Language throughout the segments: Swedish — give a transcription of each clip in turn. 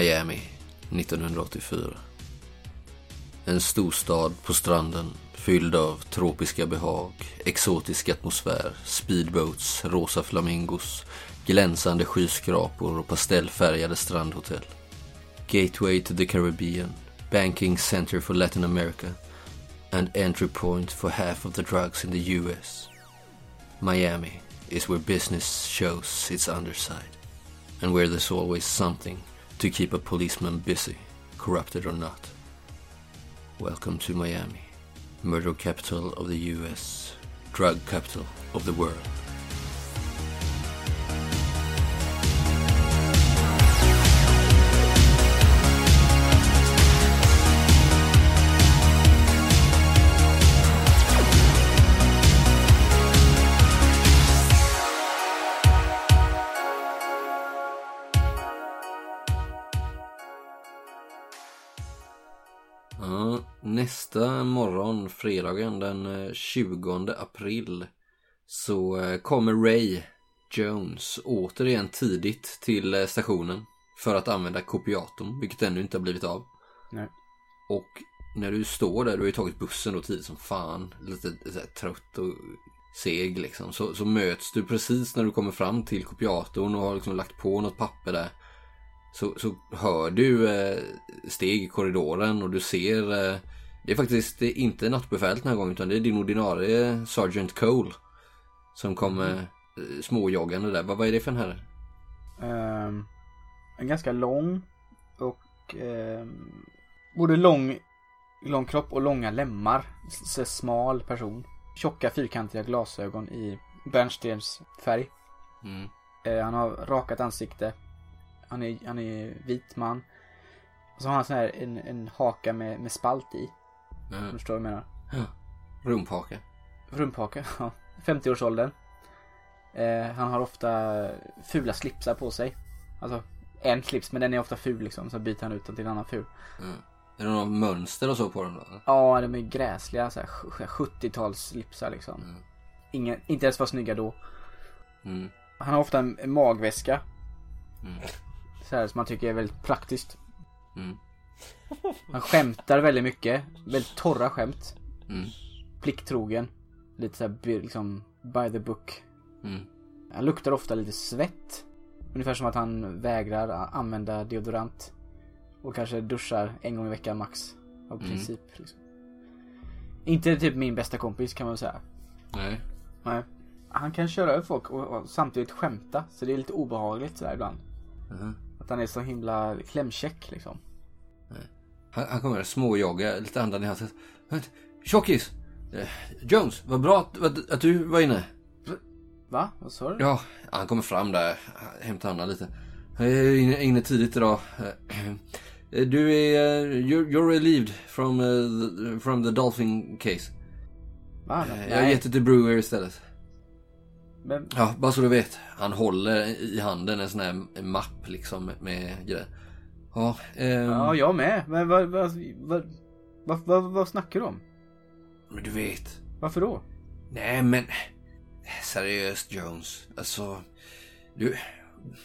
Miami 1984. En storstad på stranden fylld av tropiska behag, exotisk atmosfär, speedboats, rosa flamingos, glänsande skyskrapor och pastellfärgade strandhotell. Gateway to the Caribbean, banking center for Latin America and entry point for half of the drugs in the US. Miami is where business shows its underside and where there's always something to keep a policeman busy, corrupted or not. Welcome to Miami, murder capital of the US, drug capital of the world. Nästa morgon, fredagen den eh, 20 april, så eh, kommer Ray Jones återigen tidigt till eh, stationen för att använda kopiatorn, vilket ännu inte har blivit av. Nej. Och när du står där, du har ju tagit bussen då tidigt som fan, lite trött och seg liksom, så, så möts du precis när du kommer fram till kopiatorn och har liksom lagt på något papper där. Så, så hör du eh, steg i korridoren och du ser eh, Det är faktiskt inte nattbefälet den här gången utan det är din ordinarie Sergeant Cole Som kommer eh, småjoggande där. Vad, vad är det för en herre? Ehm, en ganska lång och ehm, både lång, lång kropp och långa lemmar. Så smal person. Tjocka fyrkantiga glasögon i bärnstensfärg. Mm. Eh, han har rakat ansikte. Han är, han är vit man. Och så har han sån här en, en haka med, med spalt i. Om Ja. du förstår vad jag menar. Rumphaka. Rumphaka, ja. 50-årsåldern. Eh, han har ofta fula slipsar på sig. Alltså en slips, men den är ofta ful liksom. Så byter han ut den till en annan ful. Mm. Är det några mönster och så på den då? Ja, de är gräsliga. Så här, 70-tals slipsar liksom. Mm. Ingen, inte ens var snygga då. Mm. Han har ofta en, en magväska. Mm. Så här, som man tycker är väldigt praktiskt. Mm. Han skämtar väldigt mycket. Väldigt torra skämt. Mm. Plikttrogen. Lite så här, by- liksom by the book. Mm. Han luktar ofta lite svett. Ungefär som att han vägrar använda deodorant. Och kanske duschar en gång i veckan max. Av Mm. princip. Liksom. Inte typ min bästa kompis kan man väl säga. Nej. Nej. Han kan köra över folk och, och samtidigt skämta. Så det är lite obehagligt sådär ibland. Mhm. Att han är så himla klämkäck liksom. Han, han kommer småjogga, lite andan i halsen. Tjockis! Eh, Jones, vad bra att, att, du var inne. Va? Vad sa du? Ja, han kommer fram där, hämtar Anna lite. Jag är inne, inne tidigt idag. Eh, Du är, eh, you're, you're relieved from, the, from the Dolphin case. Va? Jag har gett det till Brewer istället. Men, Ja, bara så du vet. Han håller i handen en sån här mapp liksom med, med grejer. Ja, ehm, ja, jag med. Men vad, vad, vad, vad, vad, vad snackar du om? men du vet. Varför då? Nej men seriöst Jones. Alltså, du,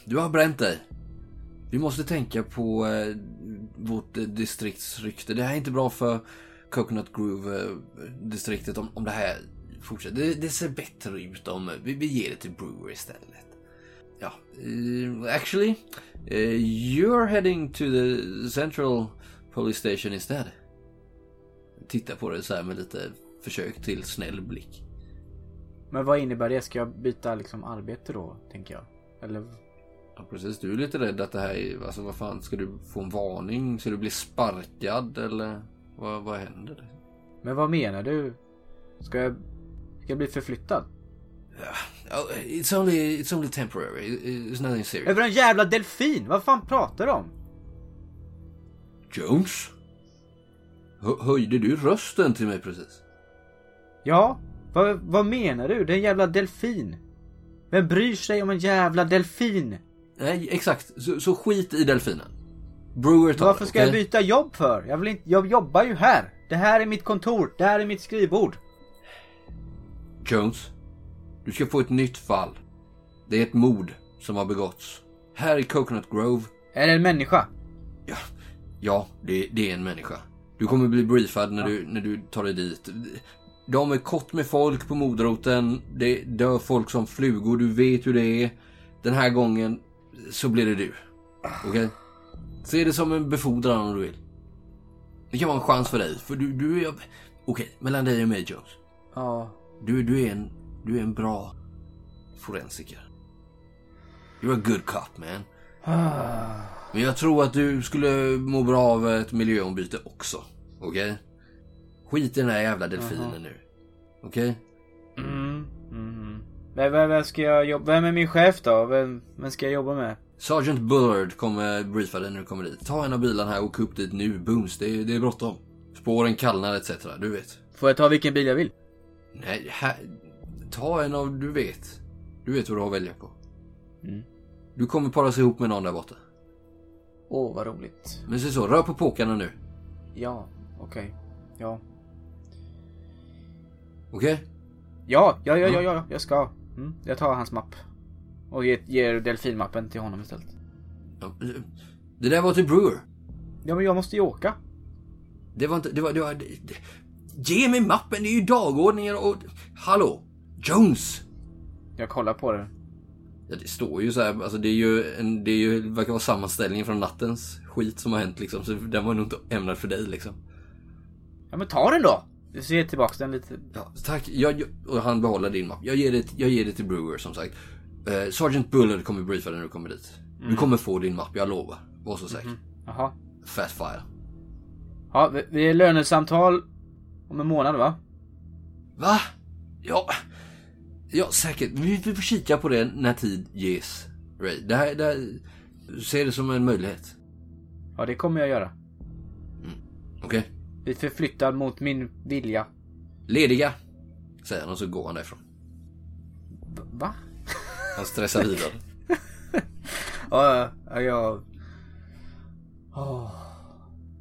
du har bränt dig. Vi måste tänka på eh, vårt eh, distrikts rykte. Det här är inte bra för Coconut Grove eh, om, om det här fortsätter. Det, det ser bättre ut om vi, vi ger det till Brewer istället. Ja, eh, actually, eh, you're heading to the central police station instead. Titta på det så här med lite försök till snäll blick. Men vad innebär det? Ska jag byta liksom arbete då, tänker jag? Eller? Ja, precis. Du är lite rädd att det här är... Alltså vad fan, ska du få en varning? Ska du bli sparkad eller? Vad, vad händer? Men vad menar du? Ska jag, ska jag bli förflyttad? Oh, it's only, it's only temporary. It's nothing serious. Över en jävla delfin! Vad fan pratar du om? Jones? Hö- höjde du rösten till mig precis? Ja, vad, vad menar du? Det är en jävla delfin. Vem bryr sig om en jävla delfin? Nej, exakt. Så, så skit i delfinen. Brewer tar Varför ska jag okej? byta jobb för? Jag vill inte, jag jobbar ju här. Det här är mitt kontor. Det här är mitt skrivbord. Jones, du ska få ett nytt fall. Det är ett mord som har begåtts. Här i Coconut Grove. Är det en människa? Ja, ja det, det är en människa. Du kommer bli briefad när, du, när du tar dig dit. De är kort med folk på moderoten. Det dör folk som flugor. Du vet hur det är. Den här gången så blir det du. Okej? Okay? Se det som en befordran om du vill. Det kan vara en chans för dig. För du, du är... Okej, okay, mellan dig och mig Jones. Ja. Du, du, är en, du är en bra forensiker. You're a good cop man. Men jag tror att du skulle må bra av ett miljöombyte också. Okej? Okay? Skit i den här jävla delfinen -huh. nu. Okej? Okay? Mm, mm. Vem, vem, ska jag jobba Vem är min chef då? Vem, vem ska jag jobba med? Sergeant Bullard kommer briefa dig när du kommer dit. Ta en av bilarna här och åk upp dit nu. Booms, det är, det är bråttom. Spåren kallnar etc. Du vet. Får jag ta vilken bil jag vill? Nej, här, ta en av du vet. Du vet vad du har att välja på. Mm. Du kommer paras ihop med någon där borta. Åh, vad roligt. Men se så, rör på påkarna nu. Ja, okej. Ja. Okej? Ja, ja, ja, ja, ja, jag ska. Mm, jag tar hans mapp. Och ger, ger delfinmappen till honom istället. Ja, det där var till Brewer. Ja, men jag måste ju åka. Det var inte, det var, det var... Det, det, ge mig mappen, det är ju dagordningen och... Hallå! Jones! Jag kollar på det. Ja, det står ju så här, alltså det är ju en, det är ju, det verkar vara sammanställningen från nattens skit som har hänt liksom. Så den var nog inte ämnad för dig liksom. Ja men ta den då! Du ser tillbaks den lite. Ja, tack. Jag, och han behåller din mapp. Jag ger det, jag ger det till Brewer som sagt. Uh, Sergeant Bullard kommer briefa dig när du kommer dit. Mm. Du kommer få din mapp, jag lovar. Var så säker. Mm. Jaha. Fat fire. Ja, vi är lönesamtal om en månad va? Va? Ja. Ja, säkert. Vi, vi får kika på det när tid ges. Ray. Det här, det här, ser det som en möjlighet. Ja, det kommer jag göra. Mm. Okej. Okay. Vi förflyttar mot min vilja. Lediga, säger han och så går han därifrån. Va? Han stressar vidare. ja, jag... Oh.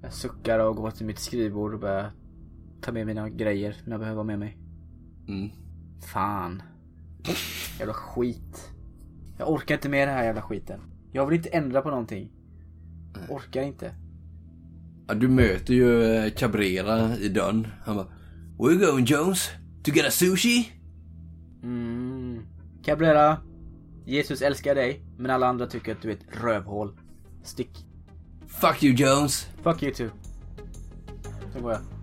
Jag suckar och går till mitt skrivbord och börjar ta med mina grejer som jag behöver ha med mig. Mm. Fan. Jävla skit. Jag orkar inte med den här jävla skiten. Jag vill inte ändra på någonting. Jag orkar inte. Ja, du möter ju eh, Cabrera i dörren. Han bara Where you going Jones? To get a sushi? Mm. Cabrera. Jesus älskar dig, men alla andra tycker att du är ett rövhål. Stick. Fuck you Jones. Fuck you too. Sen går jag.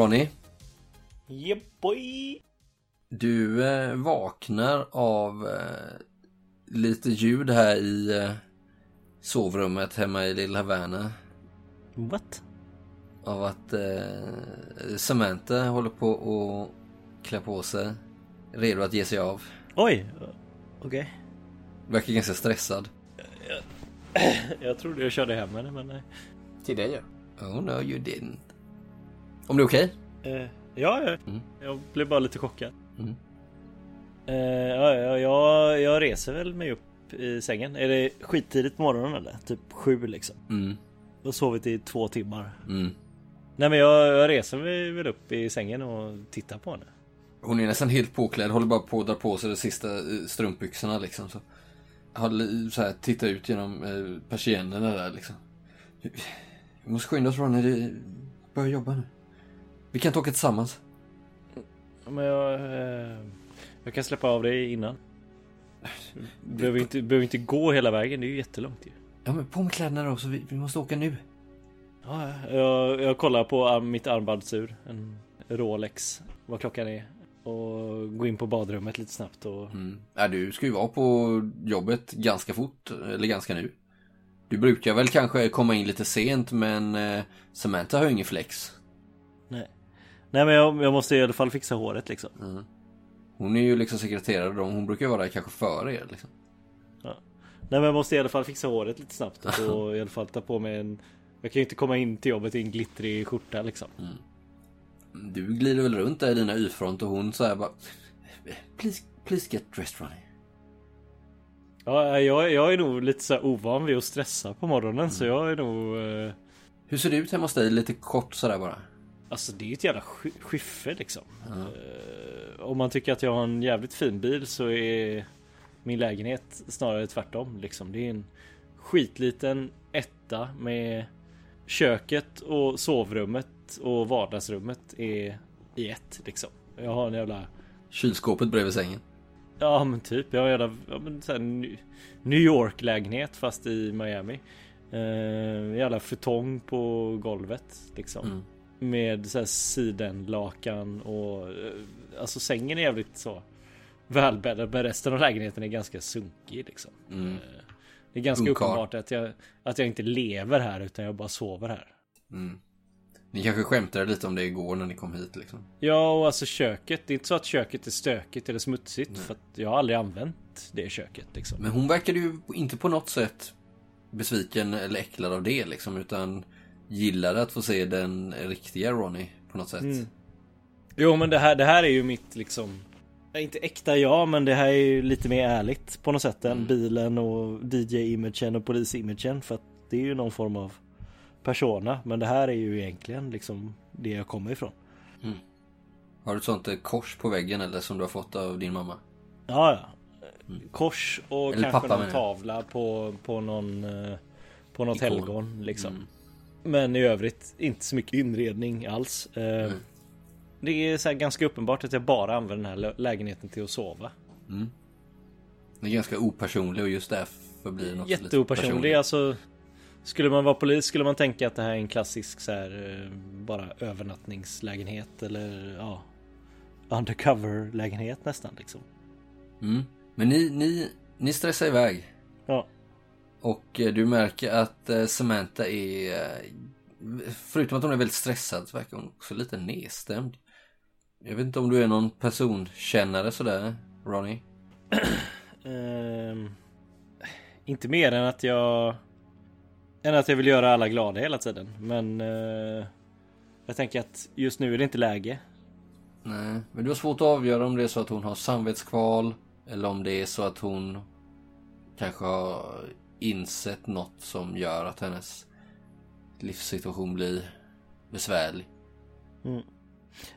Ronny? Yep boy! Du eh, vaknar av eh, lite ljud här i eh, sovrummet hemma i lilla Verna. What? Av att eh, Samantha håller på att klä på sig. Redo att ge sig av. Oj! Okej. Okay. Verkar ganska stressad. Jag, jag trodde jag körde hem henne men nej. Till dig ja. Oh no you didn't. Om det är okej? Okay? Uh, ja, ja. Mm. jag blev bara lite chockad. Mm. Uh, ja, ja, jag, jag reser väl mig upp i sängen. Är det skittidigt på morgonen eller? Typ sju liksom. Mm. Jag har sovit i två timmar. Mm. Nej men jag, jag reser mig väl upp i sängen och tittar på henne. Hon är nästan helt påklädd, håller bara på att dra på sig de sista eh, strumpbyxorna liksom. Så, så här, tittar ut genom eh, persiennerna där liksom. Vi måste skynda oss Ronny, det börjar jobba nu. Vi kan inte åka tillsammans. Men jag, eh, jag kan släppa av dig innan. Behöver inte, behöver inte gå hela vägen, det är ju jättelångt ju. Ja men på med kläderna då, så vi, vi måste åka nu. Ja, jag, jag kollar på mitt armbandsur, en Rolex, vad klockan är. Och gå in på badrummet lite snabbt och... Mm. Ja, du ska ju vara på jobbet ganska fort, eller ganska nu. Du brukar väl kanske komma in lite sent men eh, Samantha har ju ingen flex. Nej. Nej men jag, jag, måste i alla fall fixa håret liksom. Mm. Hon är ju liksom sekreterare då, hon brukar ju vara där kanske före er liksom. Ja. Nej men jag måste i alla fall fixa håret lite snabbt och i alla fall ta på mig en Jag kan ju inte komma in till jobbet i en glittrig skjorta liksom. Mm. Du glider väl runt där i dina y-front och hon säger bara Please, please get dressed Ronny. Ja, jag, jag är nog lite så ovan vid att stressa på morgonen mm. så jag är nog... Eh... Hur ser det ut hemma hos dig? Lite kort sådär bara. Alltså det är ett jävla skiffe liksom. Mm. Uh, om man tycker att jag har en jävligt fin bil så är min lägenhet snarare tvärtom liksom. Det är en skitliten etta med köket och sovrummet och vardagsrummet är i ett liksom. Jag har en jävla... Kylskåpet bredvid sängen. Ja men typ. Jag har en jävla ja, men, så New York lägenhet fast i Miami. Uh, jävla futong på golvet liksom. Mm. Med så här sidenlakan och uh, alltså sängen är jävligt så välbäddad men resten av lägenheten är ganska sunkig liksom. Mm. Uh, det är ganska Unkar. uppenbart att jag, att jag inte lever här utan jag bara sover här. Mm. Ni kanske skämtade lite om det igår när ni kom hit liksom? Ja, och alltså köket. Det är inte så att köket är stökigt eller smutsigt. Nej. För att jag har aldrig använt det köket liksom. Men hon verkade ju inte på något sätt besviken eller äcklad av det liksom. Utan gillade att få se den riktiga Ronnie på något sätt. Mm. Jo, men det här, det här är ju mitt liksom... Inte äkta jag, men det här är ju lite mer ärligt på något sätt än mm. bilen och DJ-imagen och polis-imagen. För att det är ju någon form av persona. Men det här är ju egentligen liksom det jag kommer ifrån. Mm. Har du ett sånt eh, kors på väggen eller som du har fått av din mamma? Ja, ja. Mm. Kors och eller kanske någon tavla på, på någon eh, på något Ikon. helgon liksom. Men i övrigt inte så mycket inredning alls. Eh, mm. Det är så ganska uppenbart att jag bara använder den här lägenheten till att sova. Mm. Det är ganska opersonlig och just därför blir det något Jätteopersonlig. Alltså, skulle man vara polis skulle man tänka att det här är en klassisk så här, eh, bara övernattningslägenhet eller ja undercover lägenhet nästan liksom. Mm. Men ni, ni, ni stressar iväg. Ja. Och eh, du märker att eh, Samantha är Förutom att hon är väldigt stressad så verkar hon också lite nedstämd. Jag vet inte om du är någon personkännare sådär, Ronnie? um, inte mer än att jag än att jag vill göra alla glada hela tiden. Men uh, jag tänker att just nu är det inte läge. Nej, men du har svårt att avgöra om det är så att hon har samvetskval eller om det är så att hon kanske har insett något som gör att hennes livssituation blir besvärlig. Mm.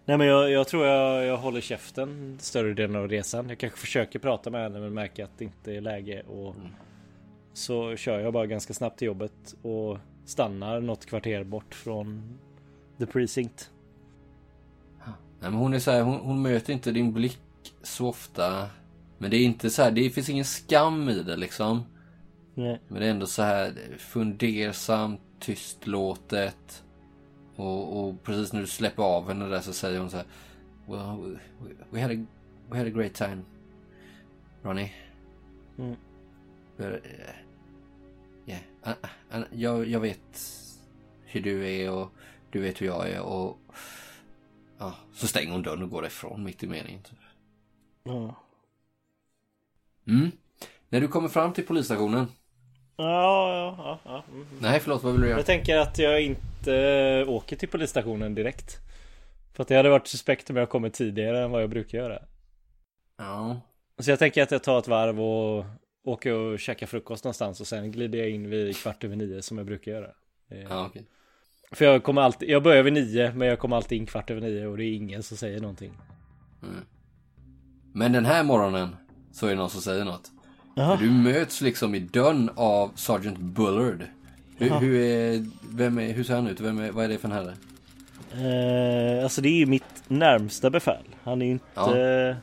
Nej men jag, jag, tror jag, jag håller käften större delen av resan. Jag kanske försöker prata med henne men märker att det inte är läge och mm. så kör jag bara ganska snabbt till jobbet och stannar något kvarter bort från The Precinct. Nej, men hon är så här, hon, hon, möter inte din blick så ofta. Men det är inte så här, det finns ingen skam i det liksom. Nej. Men det är ändå så här fundersamt, tystlåtet. Och, och precis när du släpper av henne där så säger hon så här. Well, we, we, had, a, we had a great time. Ronnie. Mm. But, uh, yeah. Uh, uh, jag, jag vet hur du är och du vet hur jag är och ja, så stänger hon dörren och går ifrån mitt i meningen. Typ. Mm. När du kommer fram till polisstationen. Ja, ja, ja. ja. Mm. Nej, förlåt, vad vill du göra? Jag tänker att jag inte eh, åker till polisstationen direkt. För att det hade varit suspekt om jag kommer tidigare än vad jag brukar göra. Ja. Så jag tänker att jag tar ett varv och åker och käkar frukost någonstans och sen glider jag in vid kvart över nio som jag brukar göra. Ja, okej. För jag kommer alltid, jag börjar vid nio men jag kommer alltid in kvart över nio och det är ingen som säger någonting. Mm. Men den här morgonen så är det någon som säger något. Du möts liksom i dörren av Sergeant Bullard. Hur, hur, är, vem är, hur ser han ut? Vem är, vad är det för en herre? Eh, alltså det är ju mitt närmsta befäl. Han är ju inte ja.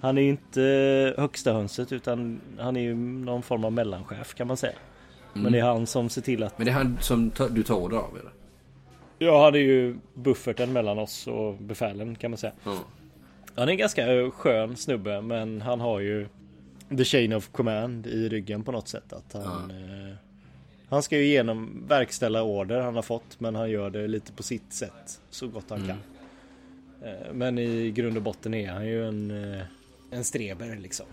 Han är inte högsta hönset utan han är ju någon form av mellanchef kan man säga. Mm. Men det är han som ser till att... Men det är han som du tar order av eller? Ja, han är ju bufferten mellan oss och befälen kan man säga. Mm. Han är en ganska skön snubbe men han har ju the chain of command i ryggen på något sätt. Att han, mm. eh, han ska ju genom verkställa order han har fått men han gör det lite på sitt sätt så gott han mm. kan. Eh, men i grund och botten är han ju en, eh, en streber liksom.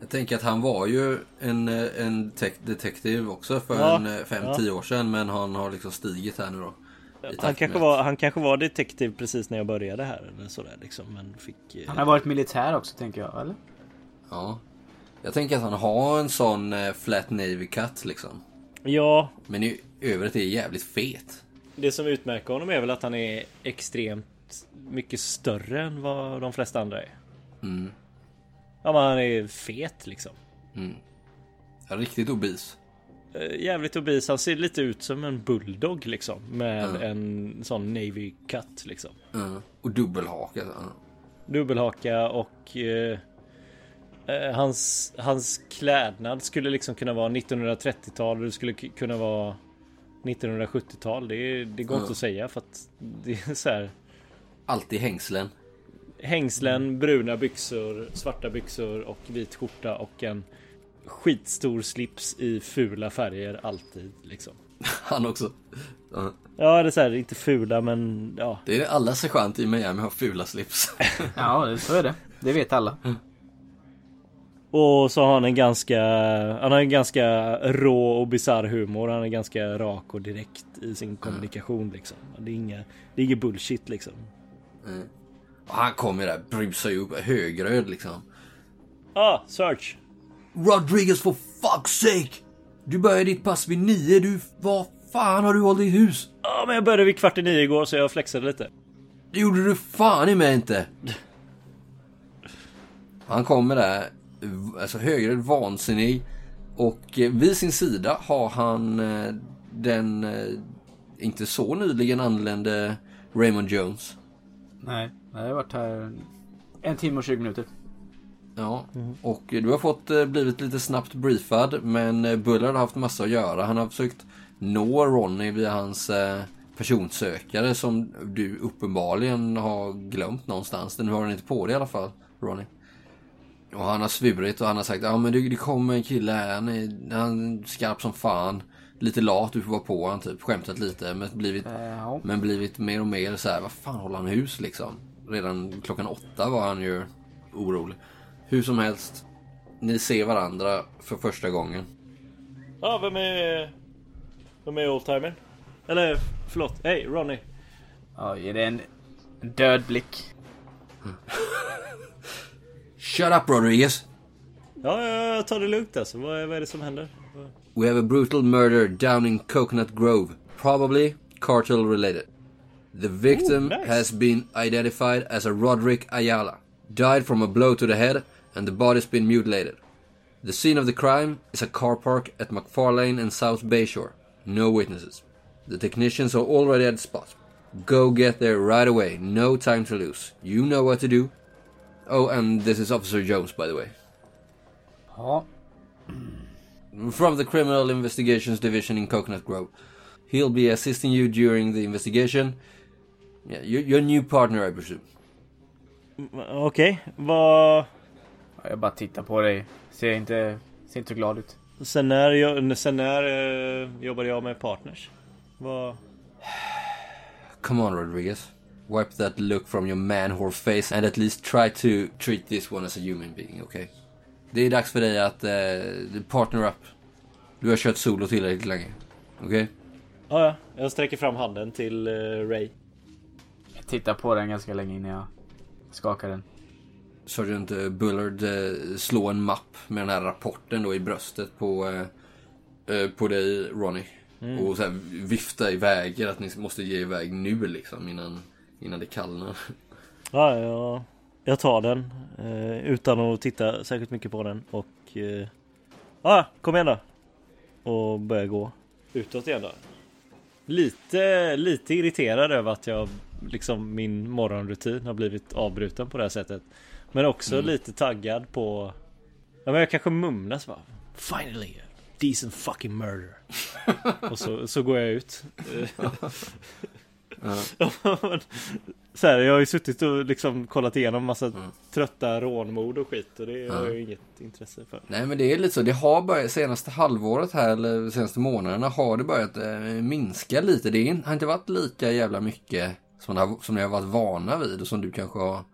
Jag tänker att han var ju en, eh, en detektiv också för ja, en 5-10 ja. år sedan men han har liksom stigit här nu då. Han kanske, var, han kanske var detektiv precis när jag började här eller sådär liksom men fick... Han har varit militär också tänker jag eller? Ja Jag tänker att han har en sån eh, flat navy cut liksom. Ja, Men i övrigt är jävligt fet. det som utmärker honom är väl att han är extremt mycket större än vad de flesta andra är. Mm. Ja, men han är fet liksom. Ja, riktigt obis. Eh, Jävligt obis. Han ser lite ut som en bulldog liksom. Med Mm. en sån navy cut liksom. Mm. Och dubbelhaka. Ja. Dubbelhaka och eh, eh, hans, hans klädnad skulle liksom kunna vara 1930-tal. Det skulle kunna vara 1970-tal. Det, det går Mm. inte att säga för att det är så här. Alltid hängslen. Hängslen, bruna byxor, svarta byxor och vit skjorta och en skitstor slips i fula färger alltid liksom. Han också. Ja. Ja, det är så här, inte fula men ja. Det är alla sergeant i Miami har fula slips. Ja, så är det. Det vet alla. Och så har han en ganska, han har en ganska rå och bisarr humor. Han är ganska rak och direkt i sin kommunikation liksom. Det är inga, det är inget bullshit liksom. Och han kommer där, brusar ju upp, högröd liksom. Ah, search! Rodriguez for fuck's sake! Du började ditt pass vid nio, du... Vad fan har du hållit i hus? Ja, men jag började vid kvart i nio igår så jag flexade lite. Det gjorde du fan i mig inte. Han kommer där, alltså högröd, vansinnig. Och eh, vid sin sida har han eh, den eh, inte så nyligen anlände Raymond Jones. Nej, jag har varit här en timme och 20 minuter. Ja, och du har fått blivit lite snabbt briefad men Bullard har haft massa att göra. Han har försökt nå Ronny via hans personsökare som du uppenbarligen har glömt någonstans. Den har den inte på dig i alla fall, Ronny. Och han har svurit och han har sagt ja men det, det kommer en kille här, han är, han är skarp som fan. Lite lat, du får vara på han typ, skämtat lite men blivit Eh, Ja. men blivit mer och mer så här, vad fan håller han hus liksom? Redan klockan åtta var han ju orolig. Hur som helst, ni ser varandra för första gången. Ja, vem är... Vem är oldtimern? Eller förlåt, hej Ronny. Ja, ge det en död blick. Shut up Rodriguez! Ja, ja, jag tar det lugnt alltså. Vad är, vad är det som händer? We have a brutal murder down in Coconut Grove. Probably cartel related. The victim Ooh, nice. has been identified as a Roderick Ayala. Died from a blow to the head and the body's been mutilated. The scene of the crime is a car park at McFarlane and South Bayshore. No witnesses. The technicians are already at the spot. Go get there right away. No time to lose. You know what to do. Oh, and this is Officer Jones, by the way. Ja. from the Criminal Investigations Division in Coconut Grove. He'll be assisting you during the investigation. Yeah, your, your new partner, I presume. Okej, vad... Ja, Jag bara tittar på dig. Ser inte, ser inte så glad ut. Sen när, jag, sen när eh, jobbade jag med partners? Vad... Come on, Rodriguez. Wipe that look from your man whore face and at least try to treat this one as a human being, okay? Det är dags för dig att eh, partner up. Du har kört solo tillräckligt länge. Okej? Ja, ja. Jag sträcker fram handen till eh, Ray. Jag tittar på den ganska länge innan jag skakar den. Sergeant Bullard eh, slår en mapp med den här rapporten då i bröstet på, eh, eh, på dig Ronny. Och så här vifta iväg er att ni måste ge iväg nu liksom innan, innan det kallnar. Ja, ja. Jag tar den eh, utan att titta särskilt mycket på den och... Eh, ja, kom igen då. Och börjar gå utåt igen då. Lite, lite irriterad över att jag liksom min morgonrutin har blivit avbruten på det här sättet. Men också lite taggad på... Ja men jag kanske mumlar så bara. Finally! Decent fucking murder. och så, så går jag ut. så här, jag har ju suttit och liksom kollat igenom massa trötta rånmord och skit och det har jag ju inget intresse för. Nej men det är lite så, det har börjat, senaste halvåret här eller senaste månaderna har det börjat eh, minska lite. Det är har inte varit lika jävla mycket som, det har, som ni har varit vana vid och som du kanske har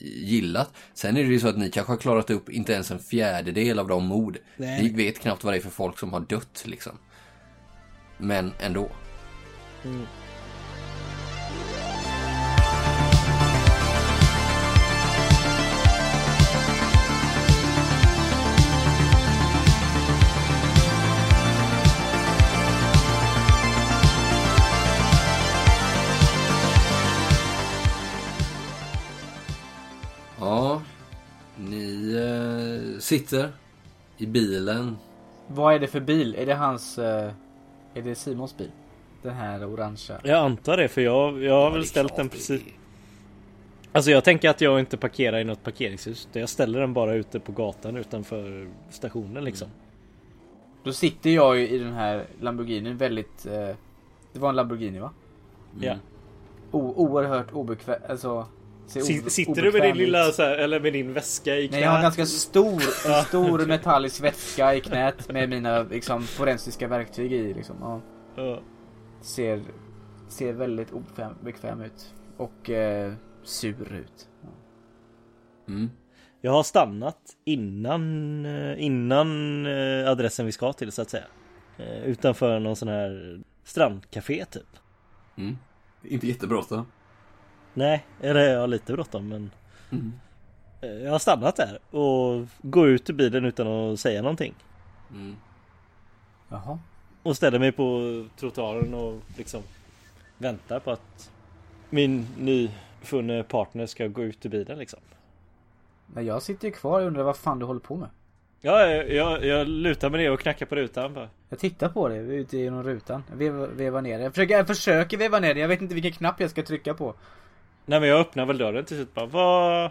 gillat. Sen är det ju så att ni kanske har klarat upp inte ens en fjärdedel av de mord. Nej. Ni vet knappt vad det är för folk som har dött liksom. Men ändå. Sitter i bilen. Vad är det för bil? Är det hans... eh, är det Simons bil? Den här orangea. Jag antar det för jag, jag har Ja, väl ställt den precis. Alltså jag tänker att jag inte parkerar i något parkeringshus. Jag ställer den bara ute på gatan utanför stationen liksom. Då sitter jag ju i den här Lamborghini väldigt... eh, det var en Lamborghini va? Mm. Ja. O- oerhört obekväm, alltså... Sitter du med din lilla så här, eller med din väska i knät? Nej jag har en ganska stor, en stor metallisk väska i knät med mina liksom forensiska verktyg i liksom. Ja. Ser, ser väldigt obekväm bekväm ut. Och eh, sur ut. Ja. Mm. Jag har stannat innan, eh, innan eh, adressen vi ska till så att säga. Eh, Utanför någon sån här strandcafé typ. Mm. Inte jättebråttom. Nej, eller jag har lite bråttom men Mm. eh, jag har stannat där och går ut ur bilen utan att säga någonting. Mm. Jaha. Och ställer mig på trottoaren och liksom väntar på att min nyfunne partner ska gå ut ur bilen liksom. Men jag sitter ju kvar och undrar vad fan du håller på med. Ja, jag, jag, jag lutar mig ner och knackar på rutan bara. Jag tittar på det ute genom rutan. Jag vevar, vevar ner det. Jag försöker, jag försöker veva ner det. Jag vet inte vilken knapp jag ska trycka på. Nej men jag öppnar väl dörren till slut bara. Vad?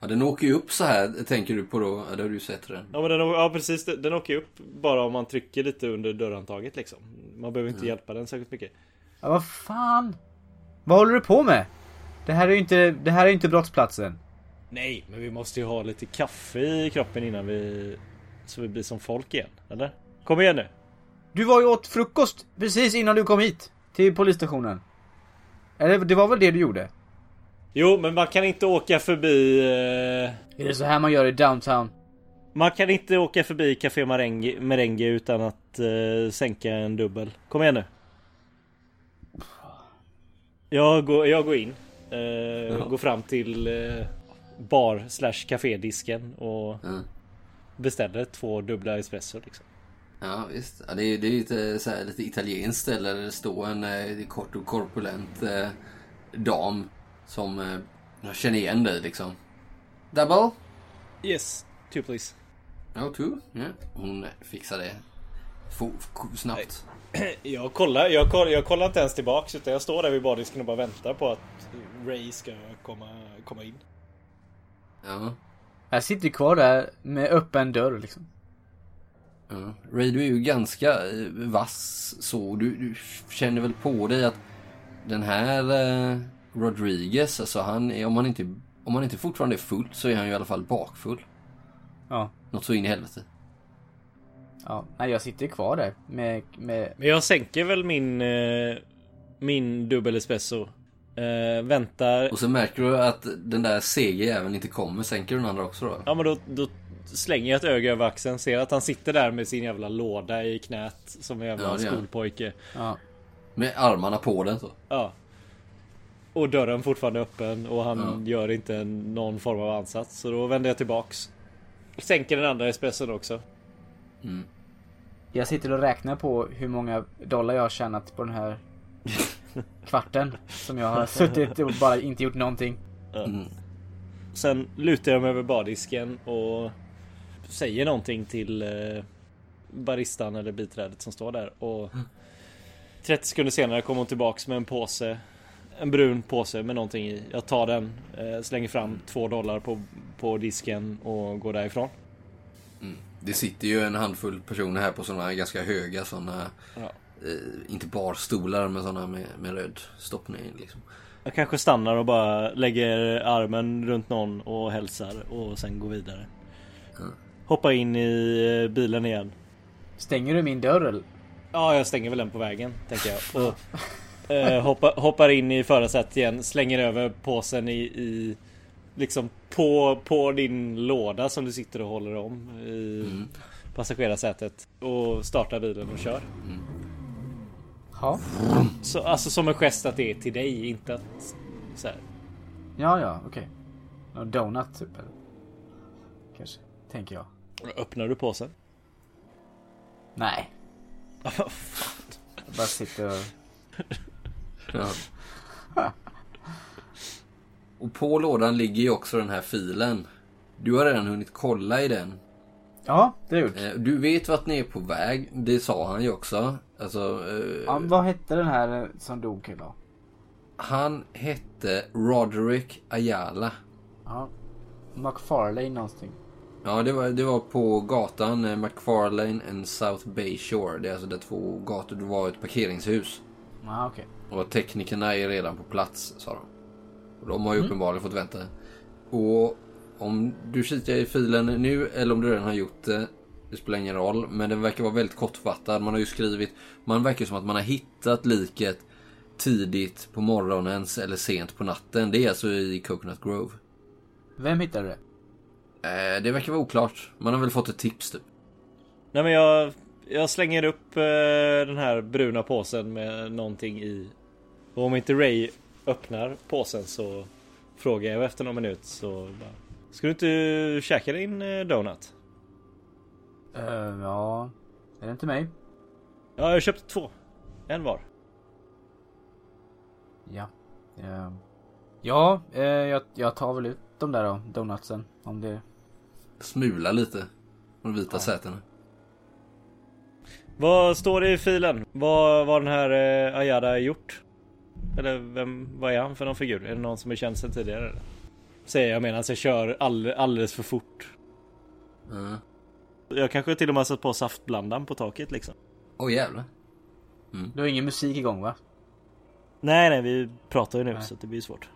Ja, den åker ju upp så här, tänker du på då? Ja, det har du sett den. Ja men den, ja precis, den åker ju upp bara om man trycker lite under dörrhandtaget liksom. Man behöver inte hjälpa den särskilt mycket. Ja, vad fan? Vad håller du på med? Det här är ju inte, det här är inte brottsplatsen. Nej, men vi måste ju ha lite kaffe i kroppen innan vi... Så vi blir som folk igen, eller? Kom igen nu! Du var ju åt frukost precis innan du kom hit. Till polisstationen. Eller det var väl det du gjorde? Jo, men man kan inte åka förbi... Eh... Är det så här man gör i downtown? Man kan inte åka förbi Café Merengue, Merengue utan att eh, sänka en dubbel. Kom igen nu. Jag går, jag går in. Eh, Går fram till eh, bar slash kafédisken och Ja, beställer två dubbla espresso liksom. ja visst. Ja, det, är, det är lite, så här, lite italienskt ställe där det står en eh, kort och korpulent eh, dam som eh, jag känner igen dig liksom. Double? Yes, two please. Ja, two. Ja. Hon fixar det f- snabbt. Jag kollar, jag, kollar, jag kollar inte ens tillbaks utan jag står där vid bardisken och bara väntar på att Ray ska komma, komma in. Ja. Jag sitter kvar där med öppen dörr liksom. Ja. Ray, du är ju ganska eh, vass så. Du, du känner väl på dig att den här eh, Rodriguez, alltså han är, om han inte, om han inte fortfarande är full så är han ju i alla fall bakfull. Ja. Något så in i helvete. Ja. Nej jag sitter kvar där med, med Men jag sänker väl min, eh, min dubbel espresso. Eh, väntar. Och så märker du att den där sege även inte kommer. Sänker du den andra också då? Ja men då, då slänger jag ett öga över axeln. Ser att han sitter där med sin jävla låda i knät. Som en jävla Ja, skolpojke. Ja. Med armarna på den så. Ja. Och dörren fortfarande öppen och han gör inte någon form av ansats. Så då vänder jag tillbaks. Sänker den andra espresson också. Jag sitter och räknar på hur många dollar jag har tjänat på den här kvarten. Som jag har suttit och bara inte gjort någonting. Mm. Sen lutar jag mig över bardisken och säger någonting till eh, baristan eller biträdet som står där. Och 30 sekunder senare kommer hon tillbaks med en påse. En brun påse med någonting i. Jag tar den, eh, slänger fram två dollar på, på disken och går därifrån. Det sitter ju en handfull personer här på sådana här ganska höga sådana. Ja. Eh, inte barstolar men sådana med, med röd stoppning liksom. Jag kanske stannar och bara lägger armen runt någon och hälsar och sen går vidare. Hoppar in i eh, bilen igen. Stänger du min dörr eller? Ja, jag stänger väl den på vägen, tänker jag. Och, eh, hoppar, hoppar in i förarsätet igen, slänger över påsen i, i liksom på, på din låda som du sitter och håller om i passagerarsätet. Och startar bilen och kör. Ja. Så, alltså som en gest att det är till dig, inte att så här. Ja, ja, okej. Någon donut typ eller? Kanske, tänker jag. Öppnar du påsen? Nej. Jag bara sitter och... Ja. Och på lådan ligger ju också den här filen. Du har redan hunnit kolla i den. Ja, det har jag gjort. Eh, Du vet vart ni är på väg. Det sa han ju också. Alltså, eh, Ja, vad hette den här eh, som dog då? han hette Roderick Ayala. Ja. McFarlane någonting. Ja, det var, det var på gatan McFarlane and South Bay Shore. Det är alltså de två gator. Det var ett parkeringshus. Ja, okej. Och teknikerna är redan på plats, sa de. Och de har ju Mm. uppenbarligen fått vänta. Och om du kikar i filen nu eller om du redan har gjort det. Det spelar ingen roll. Men den verkar vara väldigt kortfattad. Man har ju skrivit. Man verkar som att man har hittat liket tidigt på morgonens eller sent på natten. Det är alltså i Coconut Grove. Vem hittade det? Eh, det verkar vara oklart. Man har väl fått ett tips typ. Nej men jag, jag slänger upp eh, den här bruna påsen med någonting i. Och om inte Ray öppnar påsen så frågar jag efter någon minut så bara. Ska du inte käka din eh, donut? Eh, ja. Är det inte mig? Ja, jag köpte två. En var. Ja. Eh, ja, eh, jag, jag tar väl ut de där då, donutsen. Om det... Smula lite. De vita Ja. sätena. Vad står det i filen? Vad har den här eh, Ayada gjort? Eller vem, vad är han för någon figur? Är det någon som är känd sedan tidigare? Eller? Säger jag medan jag kör all, alldeles för fort. Ja. Jag kanske till och med har satt på saftblandaren på taket liksom. Åh jävlar. Du har ingen musik igång va? Nej nej vi pratar ju nu Nej. så det blir svårt.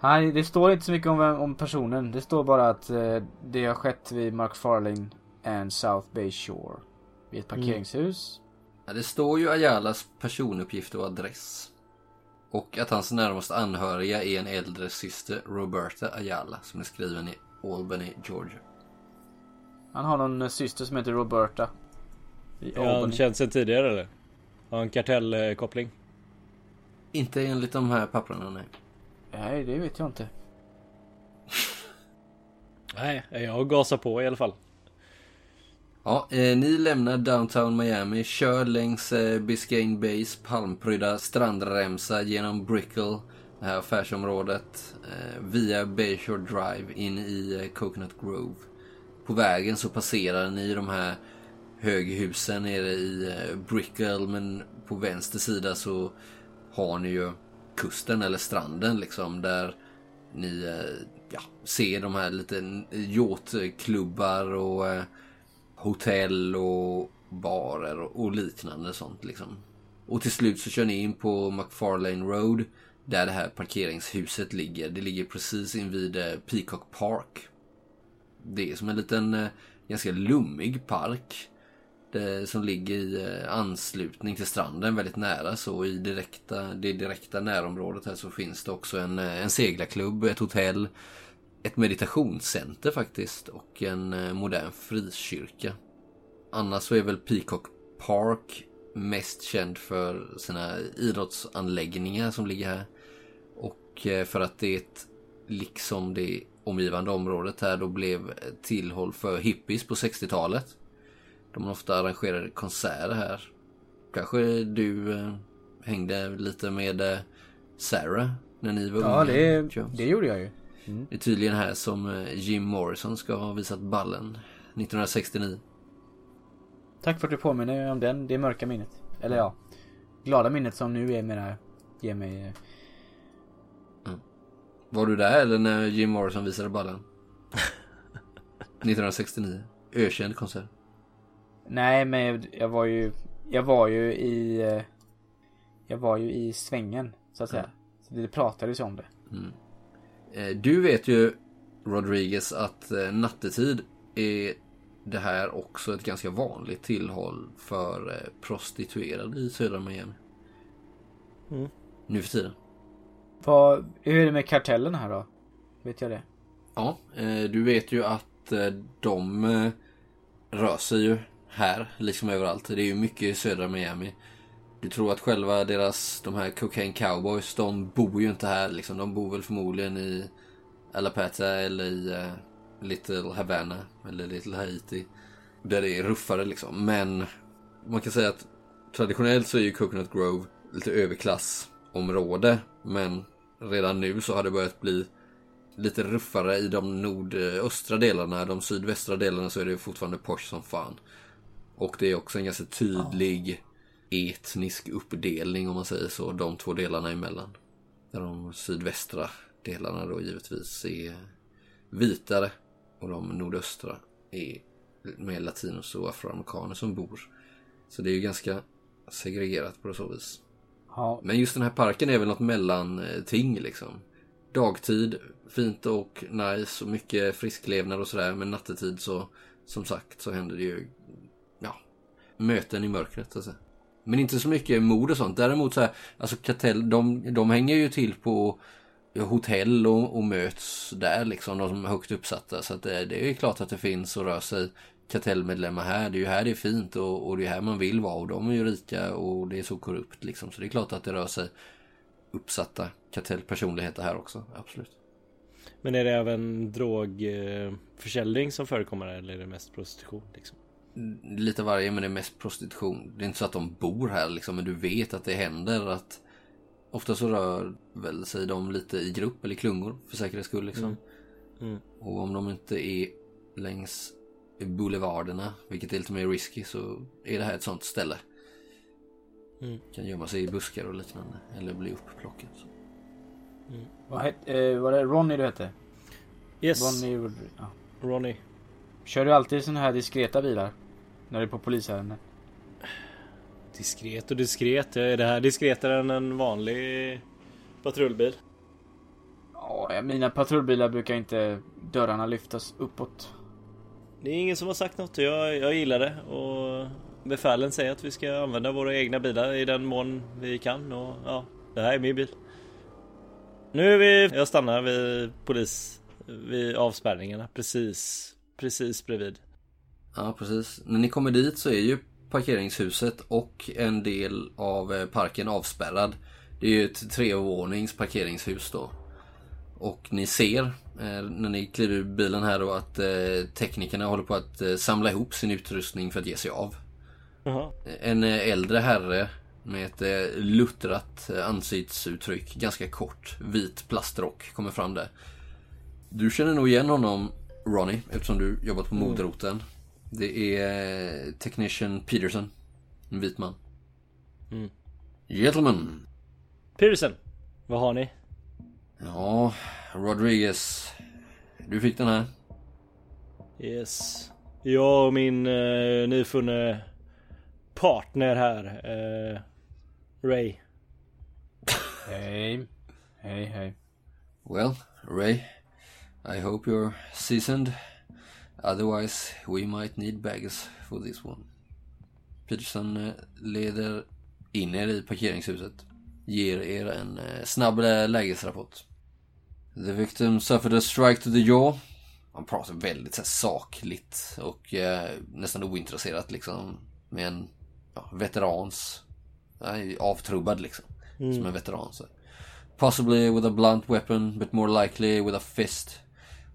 Nej, det står inte så mycket om, vem- om personen. Det står bara att eh, det har skett vid McFarlane and South Bay Shore. Vid ett parkeringshus. Ja, det står ju Ayalas personuppgifter och adress. Och att hans närmaste anhöriga är en äldre syster, Roberta Ayala, som är skriven i Albany, Georgia. Han har någon eh, syster som heter Roberta. I han känd sedan tidigare eller? Har han kartellkoppling? Inte enligt de här papperna, nej. Nej, det vet jag inte. Nej, jag gasar på i alla fall. Ja, eh, ni lämnar downtown Miami, kör längs eh, Biscayne Bays palmprydda strandremsa genom Brickell, det här affärsområdet, eh, via Bayshore Drive in i eh, Coconut Grove. På vägen så passerar ni de här höghusen nere i eh, Brickell, men på vänster sida så har ni ju kusten eller stranden liksom där ni eh, ja, ser de här lite eh, yachtklubbar och eh, hotell och barer och liknande sånt liksom. Och till slut så kör ni in på McFarlane Road där det här parkeringshuset ligger. Det ligger precis invid eh, Peacock Park. Det är som en liten eh, ganska lummig park. Eh, som ligger i anslutning till stranden väldigt nära så i direkta, det direkta närområdet här så finns det också en, en seglarklubb, ett hotell, ett meditationscenter faktiskt och en eh, modern frikyrka. Annars så är väl Peacock Park mest känd för sina idrottsanläggningar som ligger här. Och eh, för att det liksom det omgivande området här då blev tillhåll för hippies på 60-talet. De ofta arrangerade konserter här. Kanske du eh, hängde lite med Sarah när ni var Ja, unga, det, Jones? det gjorde jag ju. Det är tydligen här som eh, Jim Morrison ska ha visat ballen 1969. Tack för att du påminner om den, det mörka minnet. Eller ja, glada minnet som nu är med ger mig... eh, Var du där eller när Jim Morrison visade ballen? 1969. Ökänd konsert. Nej, men jag var ju... Jag var ju i... eh, Jag var ju i svängen, så att säga. Så det pratades ju om det. Eh, Du vet ju Rodriguez att eh, nattetid är det här också ett ganska vanligt tillhåll för eh, prostituerade i södra Miami. Mm. Nu för tiden. Vad, hur är det med kartellen här då? Vet jag det? Ja, eh, du vet ju att eh, de eh, rör sig ju här, liksom överallt. Det är ju mycket i södra Miami. Du tror att själva deras, de här cocaine cowboys, de bor ju inte här liksom. De bor väl förmodligen i Alapata eller i uh, Little Havana eller Little Haiti. Där det är ruffare liksom. Men man kan säga att traditionellt så är ju Coconut Grove lite överklassområde. Men redan nu så har det börjat bli lite ruffare i de nordöstra delarna. De sydvästra delarna så är det fortfarande posh som fan. Och det är också en ganska tydlig etnisk uppdelning om man säger så. De två delarna emellan. Där de sydvästra delarna då givetvis är vitare. Och de nordöstra är mer latinos och afroamerikaner som bor. Så det är ju ganska segregerat på så vis. Ja. Men just den här parken är väl något mellanting liksom. Dagtid, fint och nice och mycket frisklevnad och sådär. Men nattetid så, som sagt, så händer det ju, ja, möten i mörkret. Alltså. Men inte så mycket mord och sånt. Däremot så här, alltså kartell, de, de hänger ju till på hotell och, och möts där liksom, de som är högt uppsatta. Så att det, det är ju klart att det finns och rör sig kartellmedlemmar här. Det är ju här det är fint och, och det är här man vill vara. Och de är ju rika och det är så korrupt liksom. Så det är klart att det rör sig uppsatta kartellpersonligheter här också. Absolut. Men är det även drogförsäljning som förekommer eller är det mest prostitution? Liksom? Lite varje men det är mest prostitution. Det är inte så att de bor här liksom. Men du vet att det händer att Ofta så rör väl sig de lite i grupp eller klungor för säkerhets skull liksom. Mm. Mm. Och om de inte är längs boulevarderna, vilket är lite mer risky, så är det här ett sånt ställe. Mm. Kan gömma sig i buskar och liknande. Eller bli upplockad. Så. Vad hette, eh, var det Ronny du hette? Yes, Ronny, ja. Ronny. Kör du alltid såna här diskreta bilar? När du är på polisärenden? Diskret och diskret. Är det här diskretare än en vanlig patrullbil? Ja, mina patrullbilar brukar inte dörrarna lyftas uppåt. Det är ingen som har sagt något. Jag, jag gillar det och befälen säger att vi ska använda våra egna bilar i den mån vi kan och ja, det här är min bil. Nu är vi, jag stannar vid polis, vid avspärrningarna precis, precis bredvid. Ja, precis. När ni kommer dit så är ju parkeringshuset och en del av eh, parken avspärrad. Det är ju ett trevånings parkeringshus då. Och ni ser eh, när ni kliver ur bilen här då att eh, teknikerna håller på att samla ihop sin utrustning för att ge sig av. Jaha. En äldre herre med ett luttrat ansiktsuttryck, ganska kort, vit plastrock kommer fram där. Du känner nog igen honom Ronnie eftersom du jobbat på moderoten. Det är eh, Technician Peterson, en vit man. Mm. Gentlemen. Pearson, vad har ni? Ja, Rodriguez. Du fick den här. Yes. Jag och min uh, nyfunne partner här, eh, Ray. Hej. Hej, hej. Well, Ray. I hope you're seasoned. Otherwise, we might need bags for this one. Peterson eh, leder in er i parkeringshuset. Ger er en eh, snabb eh, lägesrapport. The victim suffered a strike to the jaw. Han pratar väldigt så här, sakligt och eh, nästan ointresserat liksom. Med en ja, veterans... Nej, avtrubbad liksom. Som en veteran. Så. Possibly with a blunt weapon, but more likely with a fist.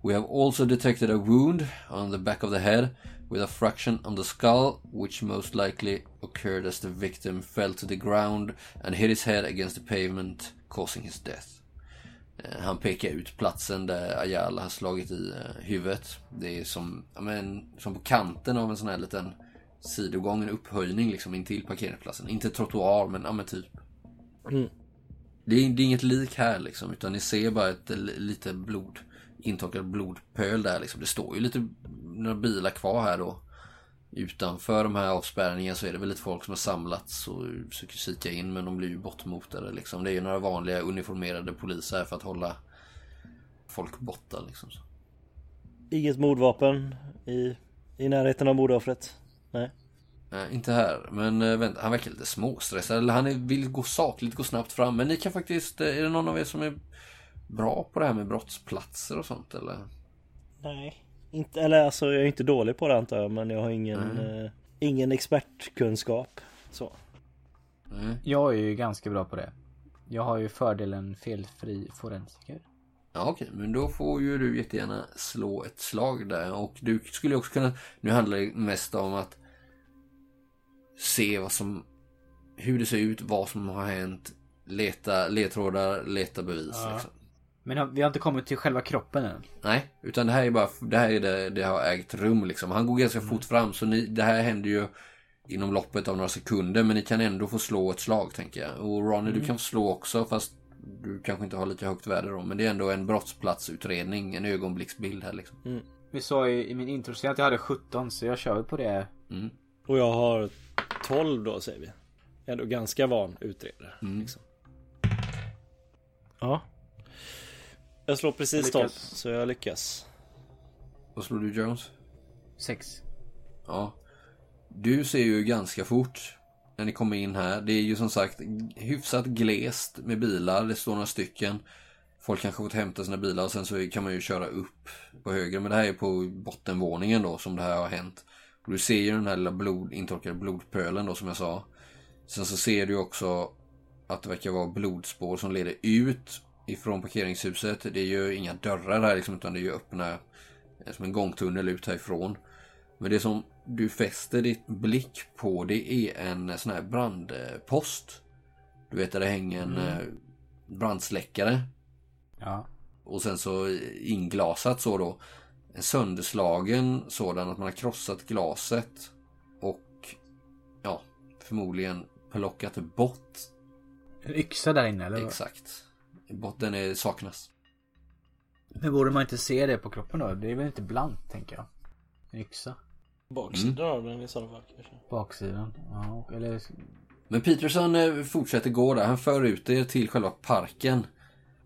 We have also detected a wound on the back of the head with a fraction on the skull, which most likely occurred as the victim fell to the ground and hit his head against the pavement, causing his death. Eh, Han pekar ut platsen där Ayala har slagit i eh, huvudet. Det är som, men, som på kanten av en sån här liten sidogång, en upphöjning liksom intill parkeringsplatsen. Inte trottoar, men, ja, men typ. Mm. Det är, det är inget lik här liksom, utan ni ser bara ett eh, li- lite blod, intorkad blodpöl där liksom. Det står ju lite några bilar kvar här då. Utanför de här avspärrningarna så är det väl lite folk som har samlats och försöker kika in men de blir ju bortmotade liksom. Det är ju några vanliga uniformerade poliser här för att hålla folk borta liksom. Inget mordvapen i, i närheten av mordoffret? Nej. Nej, inte här. Men äh, vänta, han verkar lite småstressad. Eller han är, vill gå sakligt, gå snabbt fram. Men ni kan faktiskt, eh, är det någon av er som är bra på det här med brottsplatser och sånt eller? Nej. Inte, eller alltså jag är inte dålig på det antar jag men jag har ingen, eh, ingen expertkunskap. Så. Nej. Jag är ju ganska bra på det. Jag har ju fördelen felfri forensiker. Ja okej, men då får ju du jättegärna slå ett slag där. Och du skulle också kunna, nu handlar det mest om att se vad som, hur det ser ut, vad som har hänt, leta ledtrådar, leta bevis Ja. liksom. Men vi har inte kommit till själva kroppen än. Nej, utan det här är bara, det här är det, det har ägt rum liksom. Han går ganska fort fram så ni, det här händer ju inom loppet av några sekunder. Men ni kan ändå få slå ett slag tänker jag. Och Ronny du kan få slå också fast du kanske inte har lika högt värde då. Men det är ändå en brottsplatsutredning, en ögonblicksbild här liksom. Mm. Vi sa i, i min introscen att jag hade 17 så jag kör på det. Mm. Och jag har 12 då säger vi. Ändå ganska van utredare. Mm. Liksom. Ja. Jag slår precis 12 så jag lyckas. Vad slår du Jones? 6. Ja. Du ser ju ganska fort när ni kommer in här. Det är ju som sagt hyfsat glest med bilar. Det står några stycken. Folk kanske fått hämta sina bilar och sen så kan man ju köra upp på höger. Men det här är på bottenvåningen då som det här har hänt. Och du ser ju den här lilla blod, intorkade blodpölen då som jag sa. Sen så ser du också att det verkar vara blodspår som leder ut ifrån parkeringshuset. Det är ju inga dörrar här liksom utan det är ju öppna som en gångtunnel ut härifrån. Men det som du fäster ditt blick på det är en sån här brandpost. Du vet där det hänger en mm. Eh, brandsläckare. Ja. Och sen så inglasat så då. En sönderslagen sådan att man har krossat glaset. Och ja, förmodligen plockat bort. En yxa där inne eller? Exakt. Botten är, saknas. Men borde man inte se det på kroppen då? Det är väl inte blant tänker jag. En yxa. Baksidan mm. av den i sådana fall kanske. Baksidan, ja. Eller... Men Peterson eh, fortsätter gå där. Han för ut er till själva parken.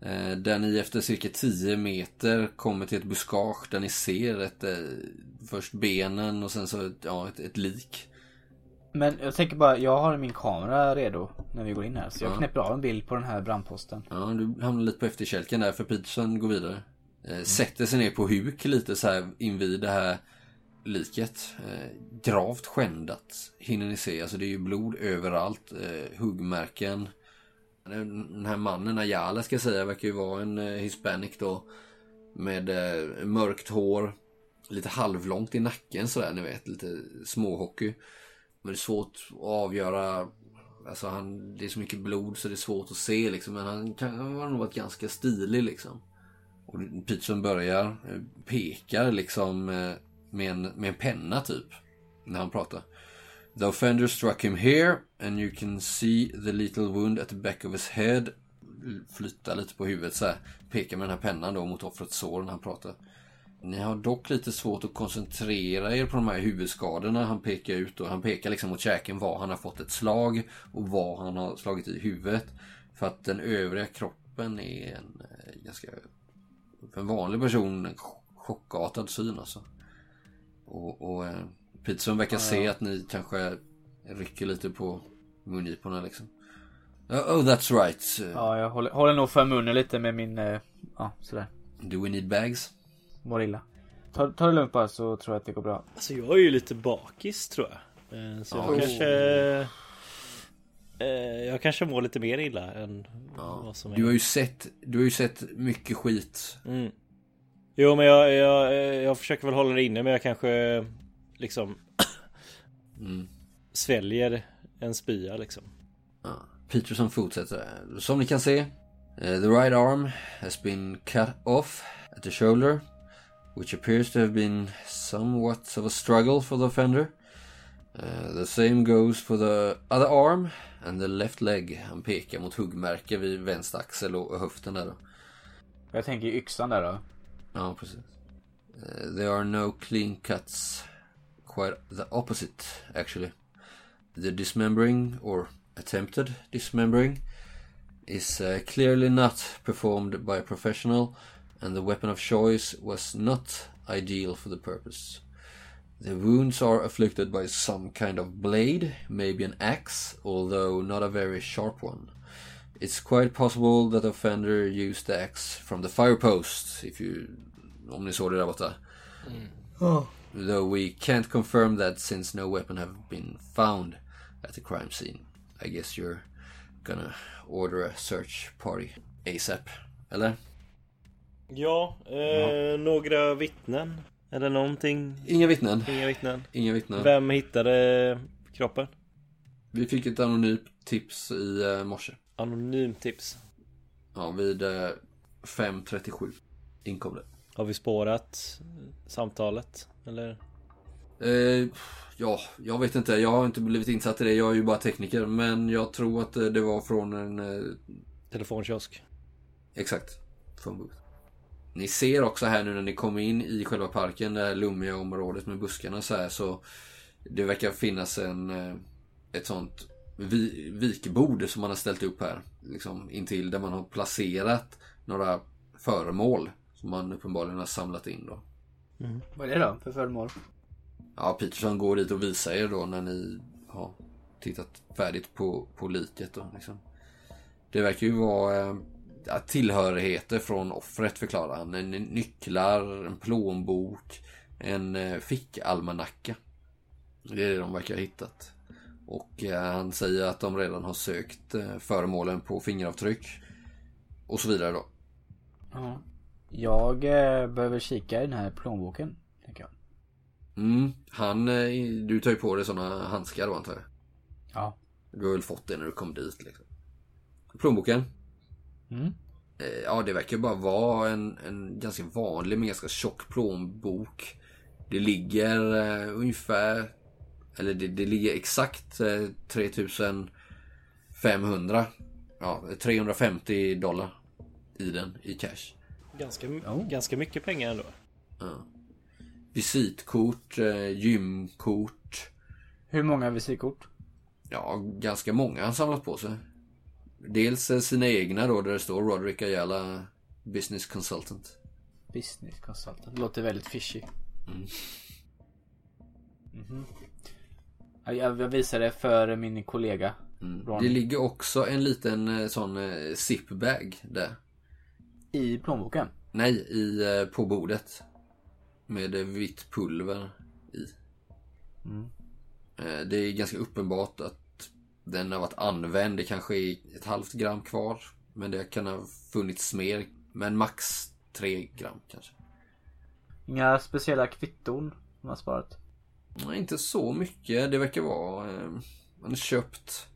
Eh, där ni efter cirka 10 meter kommer till ett buskage där ni ser ett, eh, först benen och sen så ja, ett, ett lik. Men jag tänker bara, jag har min kamera redo när vi går in här. Så jag ja. knäpper av en bild på den här brandposten. Ja, du hamnar lite på efterkälken där för Peterson går vidare. Mm. Sätter sig ner på huk lite så här invid det här liket. Eh, gravt skändat hinner ni se. Alltså det är ju blod överallt. Eh, huggmärken. Den här mannen, Ayala ska jag säga, verkar ju vara en eh, hispanic då. Med eh, mörkt hår. Lite halvlångt i nacken sådär, ni vet. Lite småhockey. Men det är svårt att avgöra. Alltså han, det är så mycket blod så det är svårt att se liksom. Men han kan har nog varit ganska stilig liksom. Och Peterson börjar, eh, pekar liksom eh, med en, med en penna typ. När han pratar. The offender struck him here and you can see the little wound at the back of his head. Flyttar lite på huvudet så här. Pekar med den här pennan då mot offrets sår när han pratar. Ni har dock lite svårt att koncentrera er på de här huvudskadorna han pekar ut. Och han pekar liksom mot käken var han har fått ett slag och var han har slagit i huvudet. För att den övriga kroppen är en eh, ganska, för en vanlig person, en chockartad syn alltså. Och, och eh, Peterson verkar ja, se att ni kanske rycker lite på mungiporna liksom. Oh, that's right. Ja, jag håller, håller nog för munnen lite med min, eh, ja sådär. Do we need bags? Mår illa. Ta, ta det lugnt bara så tror jag att det går bra. Alltså jag är ju lite bakis tror jag. Eh, så jag oh. kanske... Jag kanske mår lite mer illa än ja. vad som är. Du har ju sett, du har ju sett mycket skit. Mm. Jo men jag, jag, jag försöker väl hålla det inne men jag kanske liksom mm. sväljer en spya liksom. Ja. Peterson fortsätter. Som ni kan se, the right arm has been cut off at the shoulder, which appears to have been somewhat of a struggle for the offender. Uh, the same goes for the other arm and the left leg. Han pekar mot huggmärke vid vänster axel och höften där då. Jag tänker yxan där då. Ja, precis. Uh, there are no clean cuts. Quite the opposite, actually. The dismembering, or attempted dismembering, is uh, clearly not performed by a professional, and the weapon of choice was not ideal for the purpose. The wounds are afflicted by some kind of blade, maybe an axe, although not a very sharp one. It's quite possible that the offender used the axe from the fire post, if you... Om ni såg det där borta. Mm. Oh. Though we can't confirm that since no weapon have been found at the crime scene. I guess you're gonna order a search party ASAP. Eller? Ja, eh, ja. några vittnen? Eller någonting? Inga vittnen. Inga vittnen. Inga vittnen. Vem hittade kroppen? Vi fick ett anonymt tips i eh, morse. Anonymt tips? Ja, vid eh, 5.37 inkom det. Har vi spårat samtalet? Eller? Eh, ja, jag vet inte. Jag har inte blivit insatt i det. Jag är ju bara tekniker. Men jag tror att det var från en... Eh, Telefonkiosk. exakt. Från booth. Ni ser också här nu när ni kommer in i själva parken, det här lummiga området med buskarna så här så det verkar finnas en eh, ett sånt vi, vikbord som man har ställt upp här. Liksom intill där man har placerat några föremål som man uppenbarligen har samlat in då. Vad är det då för föremål? Ja, Peterson går dit och visar er då när ni har tittat färdigt på, på liket då. Liksom. Det verkar ju vara eh, tillhörigheter från offret förklarar han. En, nycklar, en plånbok, en eh, fickalmanacka. Det är det de verkar ha hittat. Och eh, han säger att de redan har sökt eh, föremålen på fingeravtryck. Och så vidare då. Ja. Jag eh, behöver kika i den här plånboken. Tänker jag. Mm, han, eh, du tar ju på dig sådana handskar då antar jag. Ja. Du har väl fått det när du kom dit liksom. Plånboken? Mm. Eh, Ja, det verkar bara vara en, en ganska vanlig men ganska tjock plånbok. Det ligger eh, ungefär, eller det, det ligger exakt eh, 3500, ja 350 dollar i den i cash. Ganska, Oh. ganska mycket pengar ändå. Ja. Visitkort, eh, gymkort, Hur många visitkort? ja ganska många har han samlat på sig. Dels eh, sina egna då där det står Roderick Ayala Business Consultant. Business consultant. Låter väldigt fishy. Mm. Mhm. Ja, Jag jag visade för min kollega. Mm. Det ligger också en liten eh, sån eh, zipbag där. I plånboken. Nej, i, på bordet. Med vitt pulver i. Mm. Det är ganska uppenbart att den har varit använd. Det kanske är ett halvt gram kvar. Men det kan ha funnits mer. Men max tre gram kanske. Inga speciella kvitton som har sparat. Nej, inte så mycket. Det verkar vara... Eh, man har köpt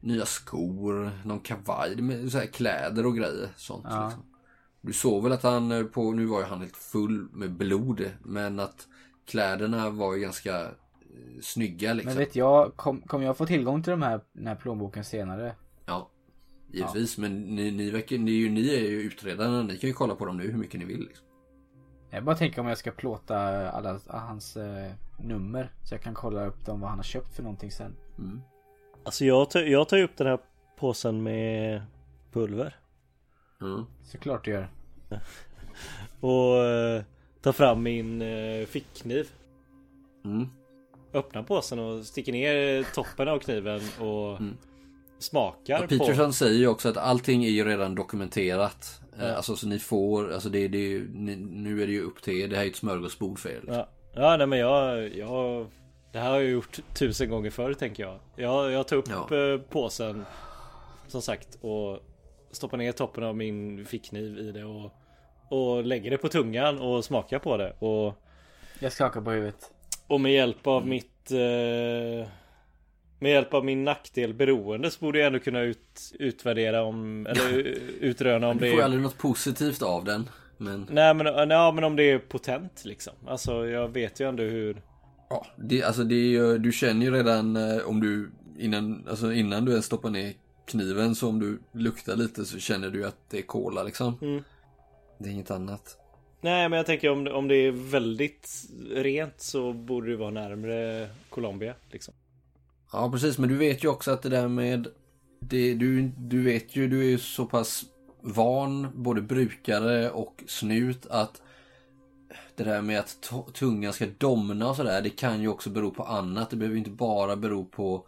nya skor, någon kavaj med så här kläder och grejer. Sånt Ja. liksom. Du såg väl att han eh, på, nu var ju han helt full med blod. Men att kläderna var ju ganska snygga liksom. Men vet jag, kom, kommer jag få tillgång till de här, den här plånboken senare? Ja. Givetvis, men ni, ni, verkar, ni, är ju- ni är ju utredarna. Ni kan ju kolla på dem nu hur mycket ni vill. Liksom. Jag bara tänker om jag ska plåta alla hans eh, nummer. Så jag kan kolla upp dem vad han har köpt för någonting sen. Mm. Alltså jag tar, jag tar upp den här påsen med pulver. Mm. Såklart du gör. Och eh, tar fram min eh, fickkniv. Mm. Öppnar påsen och sticker ner toppen av kniven och Mm. smakar Ja, Peterson på. säger ju också att allting är ju redan dokumenterat. Ja. Alltså så ni får, alltså det, det är ju, ni, nu är det ju upp till er. Det här är ju ett smörgåsbord för er. Liksom. Ja, ja nej men jag, jag Det här har jag gjort tusen gånger förr tänker jag. Jag, jag tar upp Ja. eh, påsen Som sagt och Stoppar ner toppen av min fickkniv i det och Och lägger det på tungan och smakar på det och Jag skakar på huvudet. Och med hjälp av Mm. mitt eh, Med hjälp av min nackdel beroende så borde jag ändå kunna ut, utvärdera om Eller utröna om Du det får ju är aldrig något positivt av den. Men Nej men, nej, men om det är potent liksom Alltså jag vet ju ändå hur ja, det, alltså det är ju, du känner ju redan eh, om du innan, alltså innan du ens stoppar ner kniven så om du luktar lite så känner du att det är cola liksom. Mm. Det är inget annat. Nej men jag tänker om, om det är väldigt rent så borde det vara närmre Colombia liksom. Ja precis, men du vet ju också att det där med det, du, du vet ju, du är ju så pass van, både brukare och snut, att det där med att tungan ska domna och sådär, det kan ju också bero på annat. Det behöver ju inte bara bero på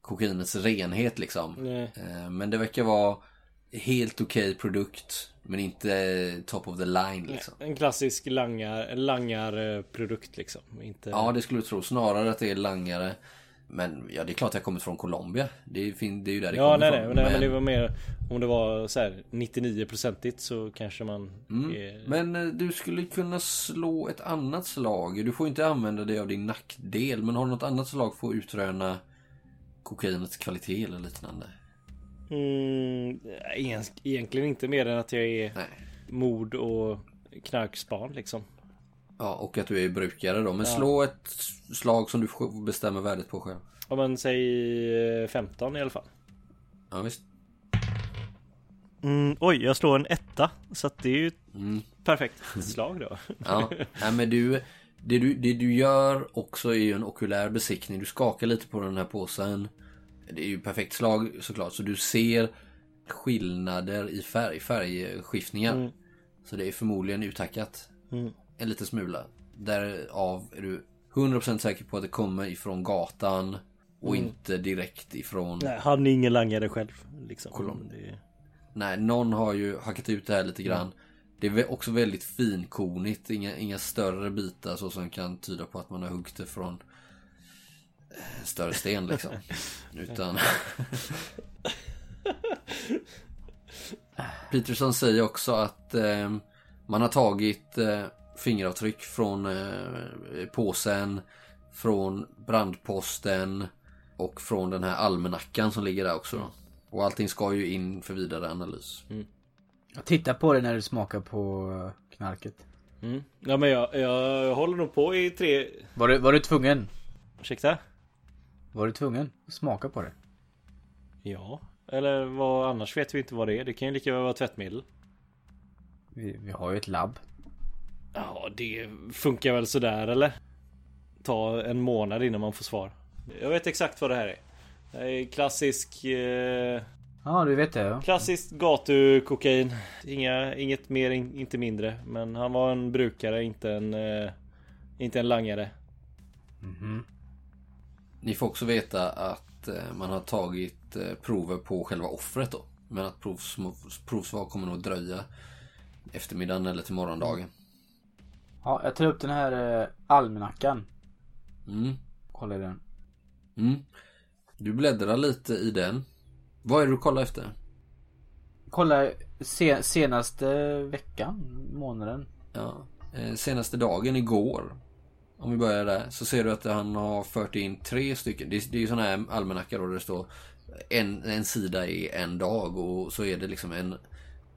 kokainets renhet liksom. Nej. Eh, Men det verkar vara helt okej produkt, men inte top of the line liksom. En klassisk langar, langarprodukt liksom. Inte... Ja, det skulle du tro. Snarare att det är langare. Men ja, det är klart att jag kommer från Colombia. Det är, fin- det är ju där det Ja kommer nej ifrån. nej men det var mer Om det var så här 99%igt så kanske man Mm. är... Men eh, du skulle kunna slå ett annat slag. Du får inte använda dig av din nackdel. Men har du något annat slag för att utröna kokainets kvalitet eller liknande? Mm, egent- egentligen inte mer än att jag är Nej. mord och knarkspan liksom. Ja, och att du är brukare då. Men Ja. slå ett slag som du får bestämma värdet på själv. Om man säger 15 i alla fall. Ja, visst. Mm, oj, jag slår en etta. Så att det är ju ett Mm. perfekt slag då. Ja, Nej, men du, det du, det du gör också är ju en okulär besiktning. Du skakar lite på den här påsen. Det är ju perfekt slag såklart. Så du ser skillnader i färg, färgskiftningar. Mm. Så det är förmodligen uttackat. Mm. En liten smula. Därav är du 100% säker på att det kommer ifrån gatan. Och Mm. inte direkt ifrån... Nej, han är ingen langare själv. Liksom. Kolon. Det... Nej, någon har ju hackat ut det här lite grann. Mm. Det är också väldigt finkornigt. Inga, inga större bitar så som kan tyda på att man har huggit det från större sten liksom. Utan... Peterson säger också att eh, man har tagit eh, fingeravtryck från eh, påsen, från brandposten och från den här almanackan som ligger där också. Då. Och allting ska ju in för vidare analys. Titta på det när du smakar på knarket. Mm. Ja men jag, jag håller nog på i tre... Var du, var du tvungen? Ursäkta? Var du tvungen att smaka på det? Ja. Eller vad annars vet vi inte vad det är. Det kan ju lika väl vara tvättmedel. Vi, vi har ju ett labb. Ja, det funkar väl sådär eller? Ta en månad innan man får svar. Jag vet exakt vad det här är. Det är klassisk... Eh, Ja, du vet det ja. klassiskt gatukokain. Inga, inget mer, in, inte mindre. Men han var en brukare, inte en... Eh, inte en langare. Mhm. Ni får också veta att eh, man har tagit eh, prover på själva offret då. Men att provs, provsvar kommer nog dröja eftermiddagen eller till morgondagen. Ja, jag tar upp den här eh, almanackan. Mm. Kolla i den. Mm. Du bläddrar lite i den. Vad är det du kollar efter? Kolla se, senaste veckan, månaden. Ja. Eh, senaste dagen igår. Om vi börjar där. Så ser du att han har fört in tre stycken. Det är, det är ju sådana här almanackor där det står en, en sida i en dag och så är det liksom en,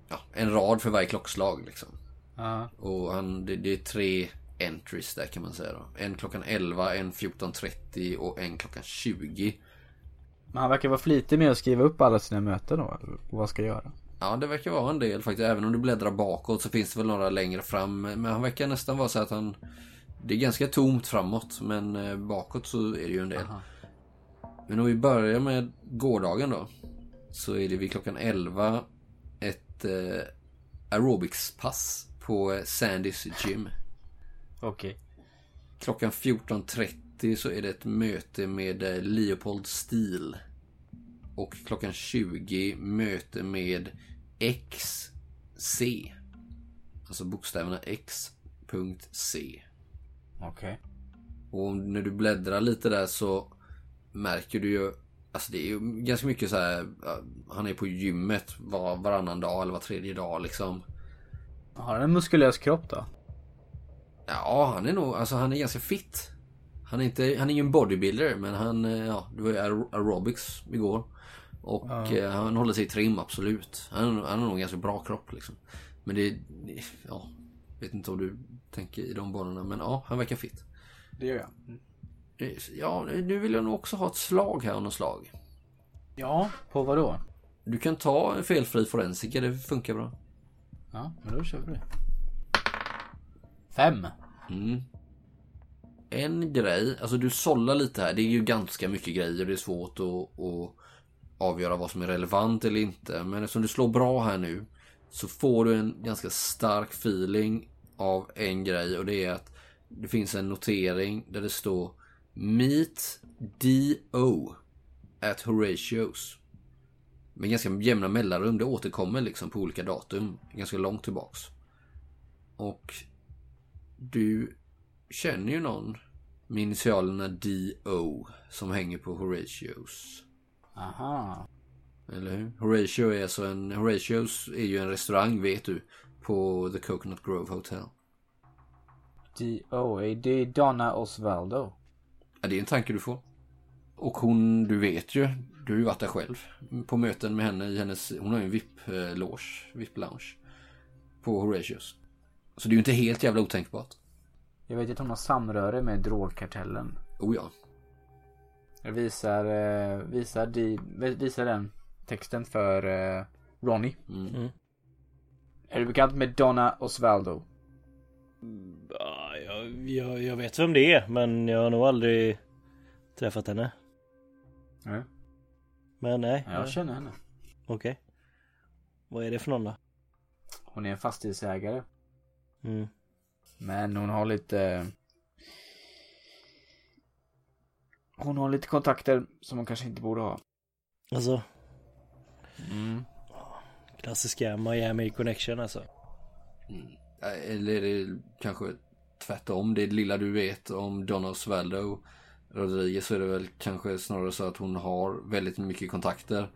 ja, en rad för varje klockslag. Liksom. Ja. Och han, det, det är tre entries där kan man säga då. En klockan 11, en 14.30 och en klockan 20. Men han verkar vara flitig med att skriva upp alla sina möten då. eller Vad ska jag göra? Ja, det verkar vara en del faktiskt. Även om du bläddrar bakåt så finns det väl några längre fram. Men han verkar nästan vara så att han... Det är ganska tomt framåt, men eh, bakåt så är det ju en del. Aha. Men om vi börjar med gårdagen då. Så är det vid klockan 11 ett eh, aerobicspass på eh, Sandys gym. Okej. Klockan 14.30 så är det ett möte med eh, Leopold Steele. Och klockan 20 möte med XC. Alltså bokstäverna X.C. Okej. Och när du bläddrar lite där så märker du ju Alltså det är ju ganska mycket så här. Han är på gymmet var, varannan dag eller var tredje dag liksom. Har han en muskulös kropp då? Ja, han är nog, alltså han är ganska fit. Han är inte, han är ju en bodybuilder men han, eh, ja, det var ju aer- aerobics igår. Och Ja. eh, han håller sig i trim absolut. Han, han har nog en ganska bra kropp liksom. Men det- ja, vet inte om du tänker i de banorna men ja, han verkar fit. Det gör jag. Det- Ja, nu vill jag nog också ha ett slag här av något slag. Ja, på vad då? Du kan ta en felfri forensiker, det funkar bra. Ja, men då kör vi det. Fem. Mm. En grej, alltså du sållar lite här. Det är ju ganska mycket grejer. Det är svårt att, att avgöra vad som är relevant eller inte. Men eftersom du slår bra här nu så får du en ganska stark feeling av en grej och det är att det finns en notering där det står Meet D.O. at Horatios. Med ganska jämna mellanrum. Det återkommer liksom på olika datum. Ganska långt tillbaks. Och du känner ju någon med initialerna D.O. som hänger på Horatios. Aha. Eller hur? Horatio är alltså en... Horatios är ju en restaurang vet du. På The Coconut Grove Hotel. D.O.A. Det är Donna Osvaldo. Ja, det är en tanke du får. Och hon, du vet ju. Du har ju varit där själv. På möten med henne i hennes... Hon har ju en VIP-loge. VIP-lounge. på Horatius. Så det är ju inte helt jävla otänkbart. Jag vet att hon har samröre med drogkartellen. Oh ja. Jag visar, eh, visar, visar den texten för eh, Ronnie. Mm. Mm. Är du bekant med Donna Osvaldo? Ja, jag, jag, jag vet vem det är men jag har nog aldrig träffat henne. Nej. Men nej. Jag känner henne. Okej. Vad är det för någon då? Hon är en fastighetsägare. Mm. Men hon har lite... Hon har lite kontakter som hon kanske inte borde ha. Alltså Mm. Klassiska Miami connection alltså. Mm. Eller är det kanske tvärtom. Det lilla du vet om Donna Osvaldo Rodriguez så är det väl kanske snarare så att hon har väldigt mycket kontakter.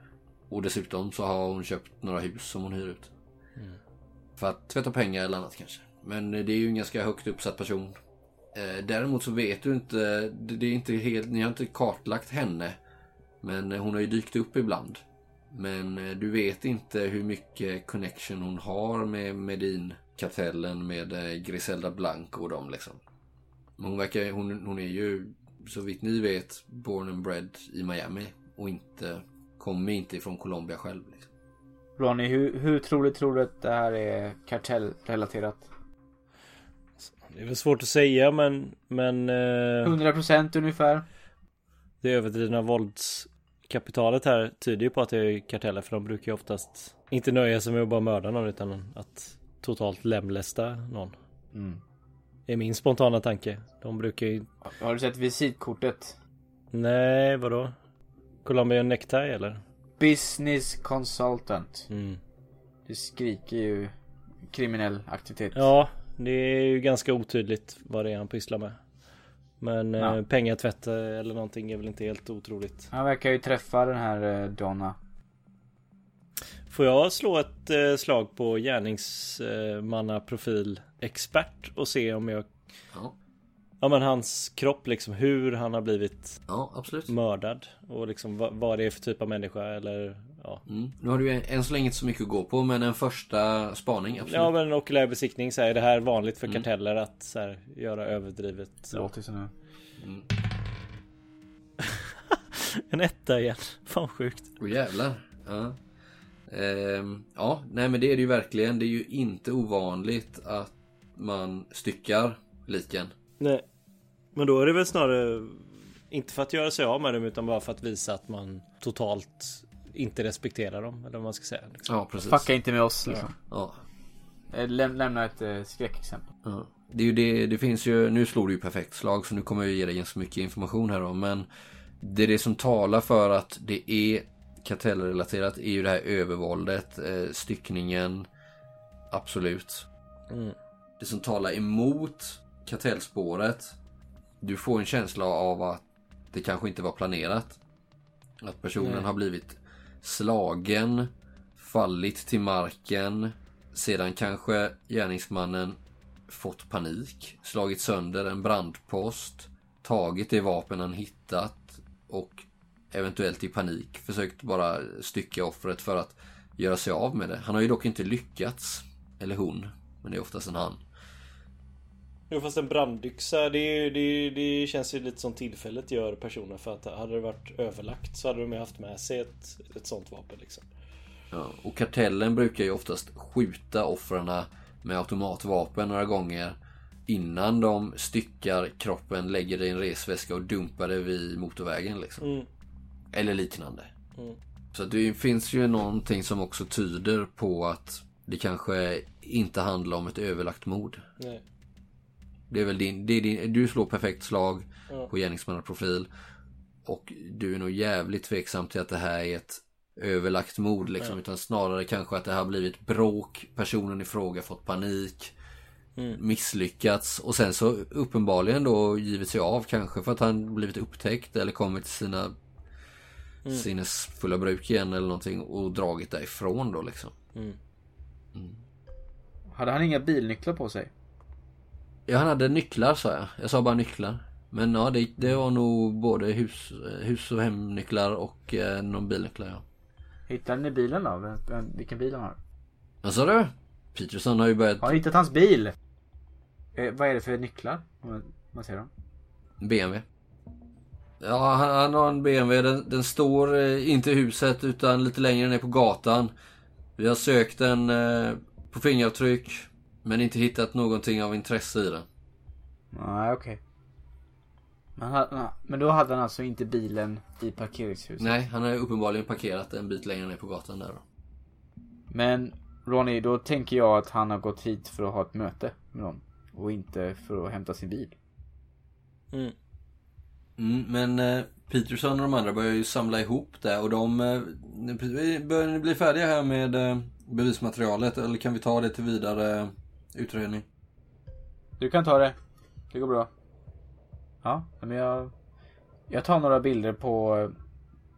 Och dessutom så har hon köpt några hus som hon hyr ut. Mm. För att tvätta pengar eller annat kanske. Men det är ju en ganska högt uppsatt person. Eh, Däremot så vet du inte, det är inte helt, ni har inte kartlagt henne. Men hon har ju dykt upp ibland. Men eh, du vet inte hur mycket connection hon har med Medin-kartellen med eh, Griselda Blanco och dem liksom. Men hon verkar, hon, hon är ju så vitt ni vet born and bred i Miami och inte, kommer inte ifrån Colombia själv. Liksom. Ronnie, hur, hur troligt tror du att det här är kartellrelaterat? Det är väl svårt att säga men men eh, 100% ungefär. det överdrivna våldskapitalet här tyder ju på att det är karteller för de brukar ju oftast inte nöja sig med att bara mörda någon utan att totalt lemlästa någon. Mm. Det är min spontana tanke. De brukar ju... Har du sett visitkortet? Nej, vadå? Colombian necktie eller? Business consultant. Mm. Det skriker ju kriminell aktivitet. Ja, det är ju ganska otydligt vad det är han pysslar med. Men Ja. eh, pengatvätt eh, eller någonting är väl inte helt otroligt. Han verkar ju träffa den här eh, Donna. Får jag slå ett slag på gärningsmannaprofil expert och se om jag Ja, Ja men hans kropp liksom hur han har blivit ja absolut. mördad och liksom vad, vad det är för typ av människa eller ja. Mm. Nu har du ju än så länge inte så mycket att gå på men en första spaning absolut. Ja men en okulär besiktning så här, är det här vanligt för Mm. karteller att så här, göra överdrivet Det låter. Mm. En etta igen. Fan sjukt. Åh jävlar. Ja. Ehm, ja, nej men det är det ju verkligen. Det är ju inte ovanligt att man styckar liken. Nej. Men då är det väl snarare inte för att göra sig av med dem utan bara för att visa att man totalt inte respekterar dem eller vad man ska säga. Liksom. Ja, precis. Fucka inte med oss liksom. Ja. Eh, Läm lämna ett eh, skräckexempel. Ja. Det är ju det, det finns ju, nu slår du ju perfekt slag så nu kommer jag ge dig ganska mycket information här då. Men det är det som talar för att det är kartellrelaterat är ju det här övervåldet, eh, styckningen. Absolut. Mm. Det som talar emot kartellspåret. Du får en känsla av att det kanske inte var planerat. Att personen Nej. har blivit slagen, fallit till marken. Sedan kanske gärningsmannen fått panik, slagit sönder en brandpost, tagit det vapen han hittat och eventuellt i panik försökt bara stycka offret för att göra sig av med det. Han har ju dock inte lyckats. Eller hon, men det är oftast en han. Jo fast en brandyxa det, det, det känns ju lite som tillfället gör personer för att hade det varit överlagt så hade de ju haft med sig ett, ett sånt vapen liksom. Ja, och kartellen brukar ju oftast skjuta offren med automatvapen några gånger innan de styckar kroppen, lägger det i en resväska och dumpar det vid motorvägen liksom. Mm. Eller liknande. Mm. Så det finns ju någonting som också tyder på att det kanske inte handlar om ett överlagt mord. Nej. Det är väl din, det är din du slår perfekt slag Ja. på gärningsmannaprofil. Och du är nog jävligt tveksam till att det här är ett överlagt mord liksom. Ja. Utan snarare kanske att det har blivit bråk. Personen i fråga fått panik. Mm. Misslyckats. Och sen så uppenbarligen då givit sig av kanske för att han blivit upptäckt. Eller kommit till sina Mm. sinnesfulla bruk igen eller någonting. Och dragit därifrån då liksom. Mm. Hade han inga bilnycklar på sig? Ja han hade nycklar sa jag. Jag sa bara nycklar. Men ja det, det var nog både hus, hus och hemnycklar och eh, någon bilnycklar ja. Hittade ni bilen då? Vem- vem- Vilken bil han har? Vad sa du? Peterson har ju börjat... Har hittat hans bil. Eh, vad är det för nycklar? Om man ser dem. BMW. Ja, han, han har en BMW. Den, den står eh, inte i huset utan lite längre ner på gatan. Vi har sökt den eh, på fingeravtryck. Men inte hittat någonting av intresse i den. Nej, okej. Men, han- men då hade han alltså inte bilen i parkeringshuset? Nej, han har uppenbarligen parkerat en bit längre ner på gatan där då. Men Ronny, då tänker jag att han har gått hit för att ha ett möte med någon. Och inte för att hämta sin bil. Mm. Mm, men eh, Peterson och de andra börjar ju samla ihop det och de... Eh, börjar ni bli färdiga här med eh, bevismaterialet eller kan vi ta det till vidare utredning? Du kan ta det. Det går bra. Ja, men jag... Jag tar några bilder på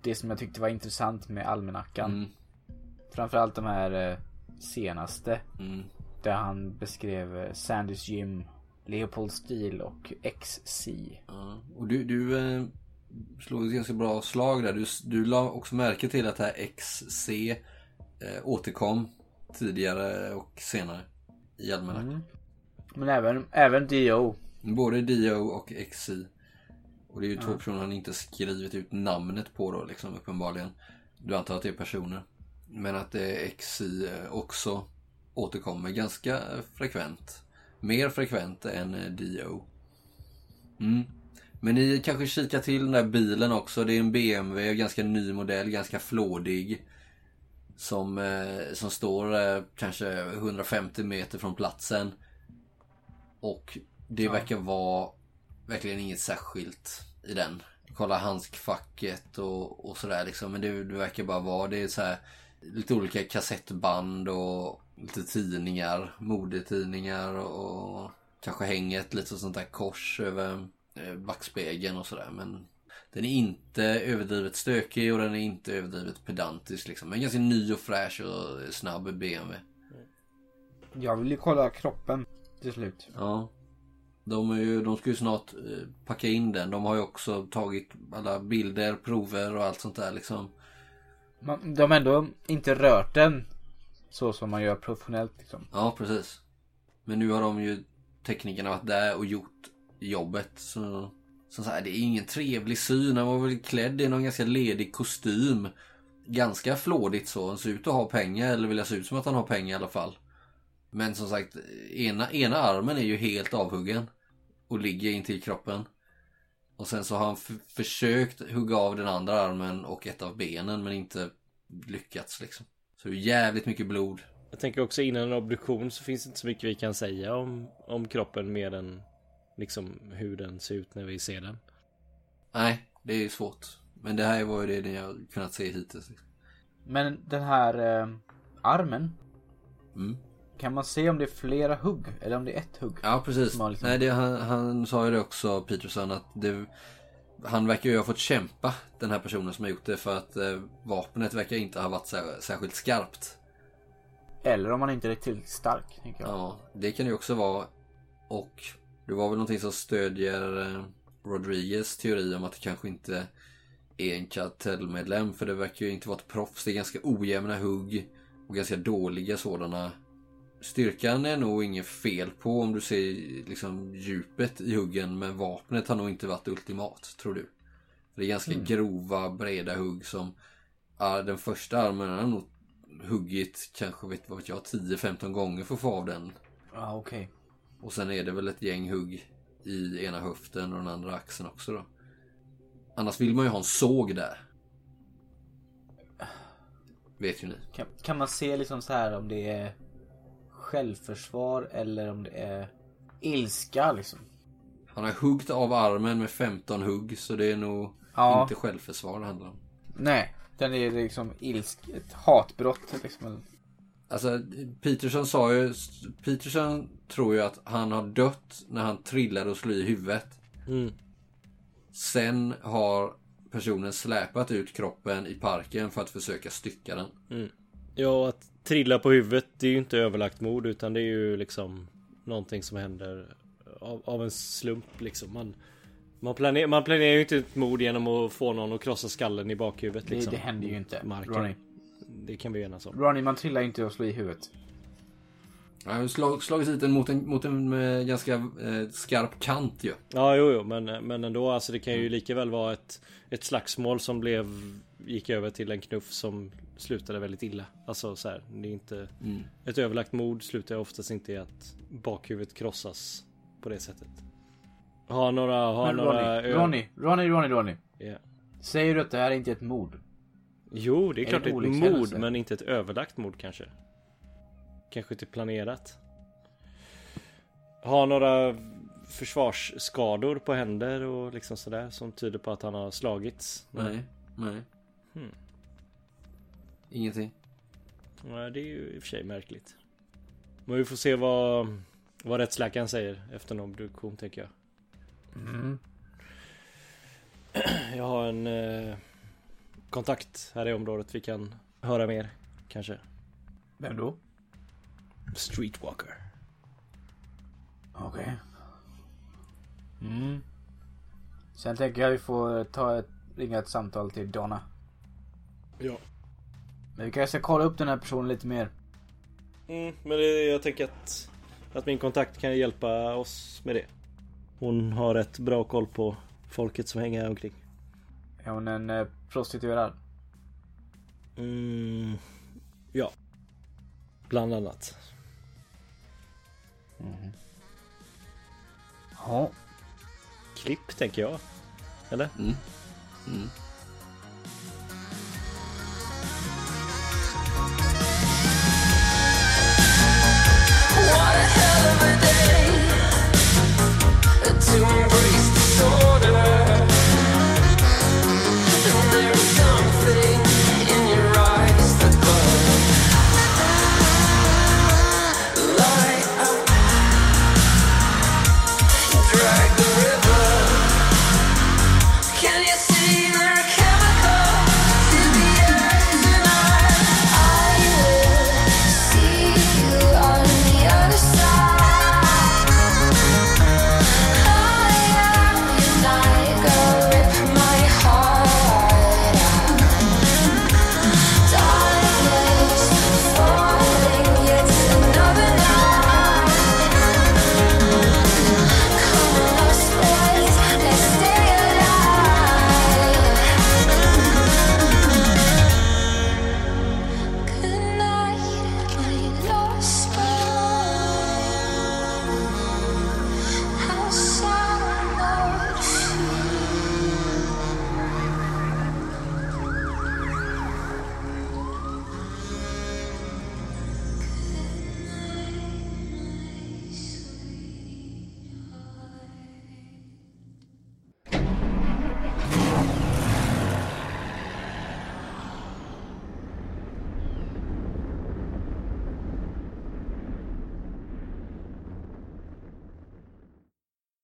det som jag tyckte var intressant med almanackan. Mm, Framförallt de här eh, senaste. mm. Där han beskrev eh, Sandys Gym, Leopold Steel och XC. Ja, och du, du eh, slog ett ganska bra slag där. Du, du la också märke till att det här XC eh, återkom tidigare och senare i almanackan. Mm. Men även, även DO. Både Dio och XC. Och det är ju två Ja. personer han inte skrivit ut namnet på då liksom uppenbarligen. Du antar att det är personer. Men att är XC eh, också återkommer ganska frekvent. Mer frekvent än eh, Dio. Mm. Men ni kanske kikar till den där bilen också. Det är en BMW, ganska ny modell, ganska flådig. Som, eh, som står eh, kanske 150 meter från platsen. Och det Ja. verkar vara verkligen inget särskilt i den. Kolla handskfacket och, och sådär liksom. Men det, det verkar bara vara, det är så här lite olika kassettband och lite tidningar, modetidningar och kanske hänger ett litet sånt där kors över eh, backspegeln och sådär. Men den är inte överdrivet stökig och den är inte överdrivet pedantisk liksom. Men ganska ny och fräsch och snabb BMW. Jag vill ju kolla kroppen till slut. Ja. De, ju, de ska ju snart eh, packa in den. De har ju också tagit alla bilder, prover och allt sånt där liksom. Man, de har ändå inte rört den så som man gör professionellt liksom. Ja, precis. Men nu har de ju teknikerna varit där och gjort jobbet. Så, så, så här, det är ingen trevlig syn. Han var väl klädd i någon ganska ledig kostym. Ganska flådigt så. Han ser ut att ha pengar. Eller vill jag se ut som att han har pengar i alla fall. Men som sagt, ena, ena armen är ju helt avhuggen. Och ligger intill kroppen. Och sen så har han försökt hugga av den andra armen och ett av benen men inte lyckats liksom. Så det är jävligt mycket blod. Jag tänker också innan en obduktion så finns det inte så mycket vi kan säga om, om kroppen mer än liksom hur den ser ut när vi ser den. Nej, det är svårt. Men det här var ju det har kunnat se hittills. Men den här eh, armen. Mm. Kan man se om det är flera hugg? Eller om det är ett hugg? Ja, precis. Liksom- Nej, det, han, han sa ju det också, Peterson, att det, han verkar ju ha fått kämpa, den här personen som har gjort det, för att eh, vapnet verkar inte ha varit sär, särskilt skarpt. Eller om man inte är tillräckligt stark. Tänker jag. Ja, det kan det ju också vara. Och det var väl någonting som stödjer eh, Rodriguez teori om att det kanske inte är en kartellmedlem. För det verkar ju inte vara ett proffs. Det är ganska ojämna hugg och ganska dåliga sådana. Styrkan är nog inget fel på om du ser liksom djupet i huggen. Men vapnet har nog inte varit ultimat, tror du? För det är ganska grova, breda hugg som... Den första armen har nog huggit kanske, vet, vad vet jag, 10-15 gånger för att få av den. Ja, okej. Och sen är det väl ett gäng hugg i ena höften och den andra axeln också då. Annars vill man ju ha en såg där. Vet ju ni. Kan, kan man se liksom så här om det är självförsvar eller om det är ilska liksom? Han har huggt av armen med 15 hugg så det är nog Ja. inte självförsvar det handlar om. Nej, den är liksom ilsk, ett hatbrott liksom. Alltså Peterson sa ju, Peterson tror ju att han har dött när han trillade och slog i huvudet. Mm. Sen har personen släpat ut kroppen i parken för att försöka stycka den. Ja, att trilla på huvudet det är ju inte överlagt mord utan det är ju liksom någonting som händer av, av en slump liksom. Man, man, planer, man planerar ju inte ett mord genom att få någon att krossa skallen i bakhuvudet Det, liksom. det händer ju inte. Marken. Ronny. Det kan vi enas om. Ronny, man trillar inte och slår i huvudet. Jag har slag, slagit hit den mot en, mot en eh, ganska eh, skarp kant ju. Ja, jo, jo, men, men ändå. Alltså det kan ju lika väl vara ett, ett slagsmål som blev gick över till en knuff som slutade väldigt illa. Alltså så här, det är inte Mm. ett överlagt mord slutar oftast inte i att bakhuvudet krossas på det sättet. Har några, har Men några Ronny, Ronny, Ronny, Ronny, Ronny. Ja. Säger du att det här är inte ett mord? Jo, det är, Är klart det är ett mord, men inte ett överlagt mord kanske. Kanske inte planerat. Har några försvarsskador på händer och liksom sådär som tyder på att han har slagits. Nej, nej. Hmm. Ingenting. Nej, det är ju i och för sig märkligt. Men vi får se vad, vad rättsläkaren säger efter en obduktion tänker jag. Mm. Jag har en eh, kontakt här i området vi kan höra mer kanske. Vem då? Streetwalker. Okej. Mm. Sen tänker jag vi får ta ett, ringa ett samtal till Donna. Ja. Men vi kanske ska kolla upp den här personen lite mer. Mm, men det, jag tänker att, att min kontakt kan hjälpa oss med det. Hon har rätt bra koll på folket som hänger här omkring. Är hon en eh, prostituerad? Mm, ja. Bland annat. Ja. Klipp tänker jag. Eller? Mm. Mm.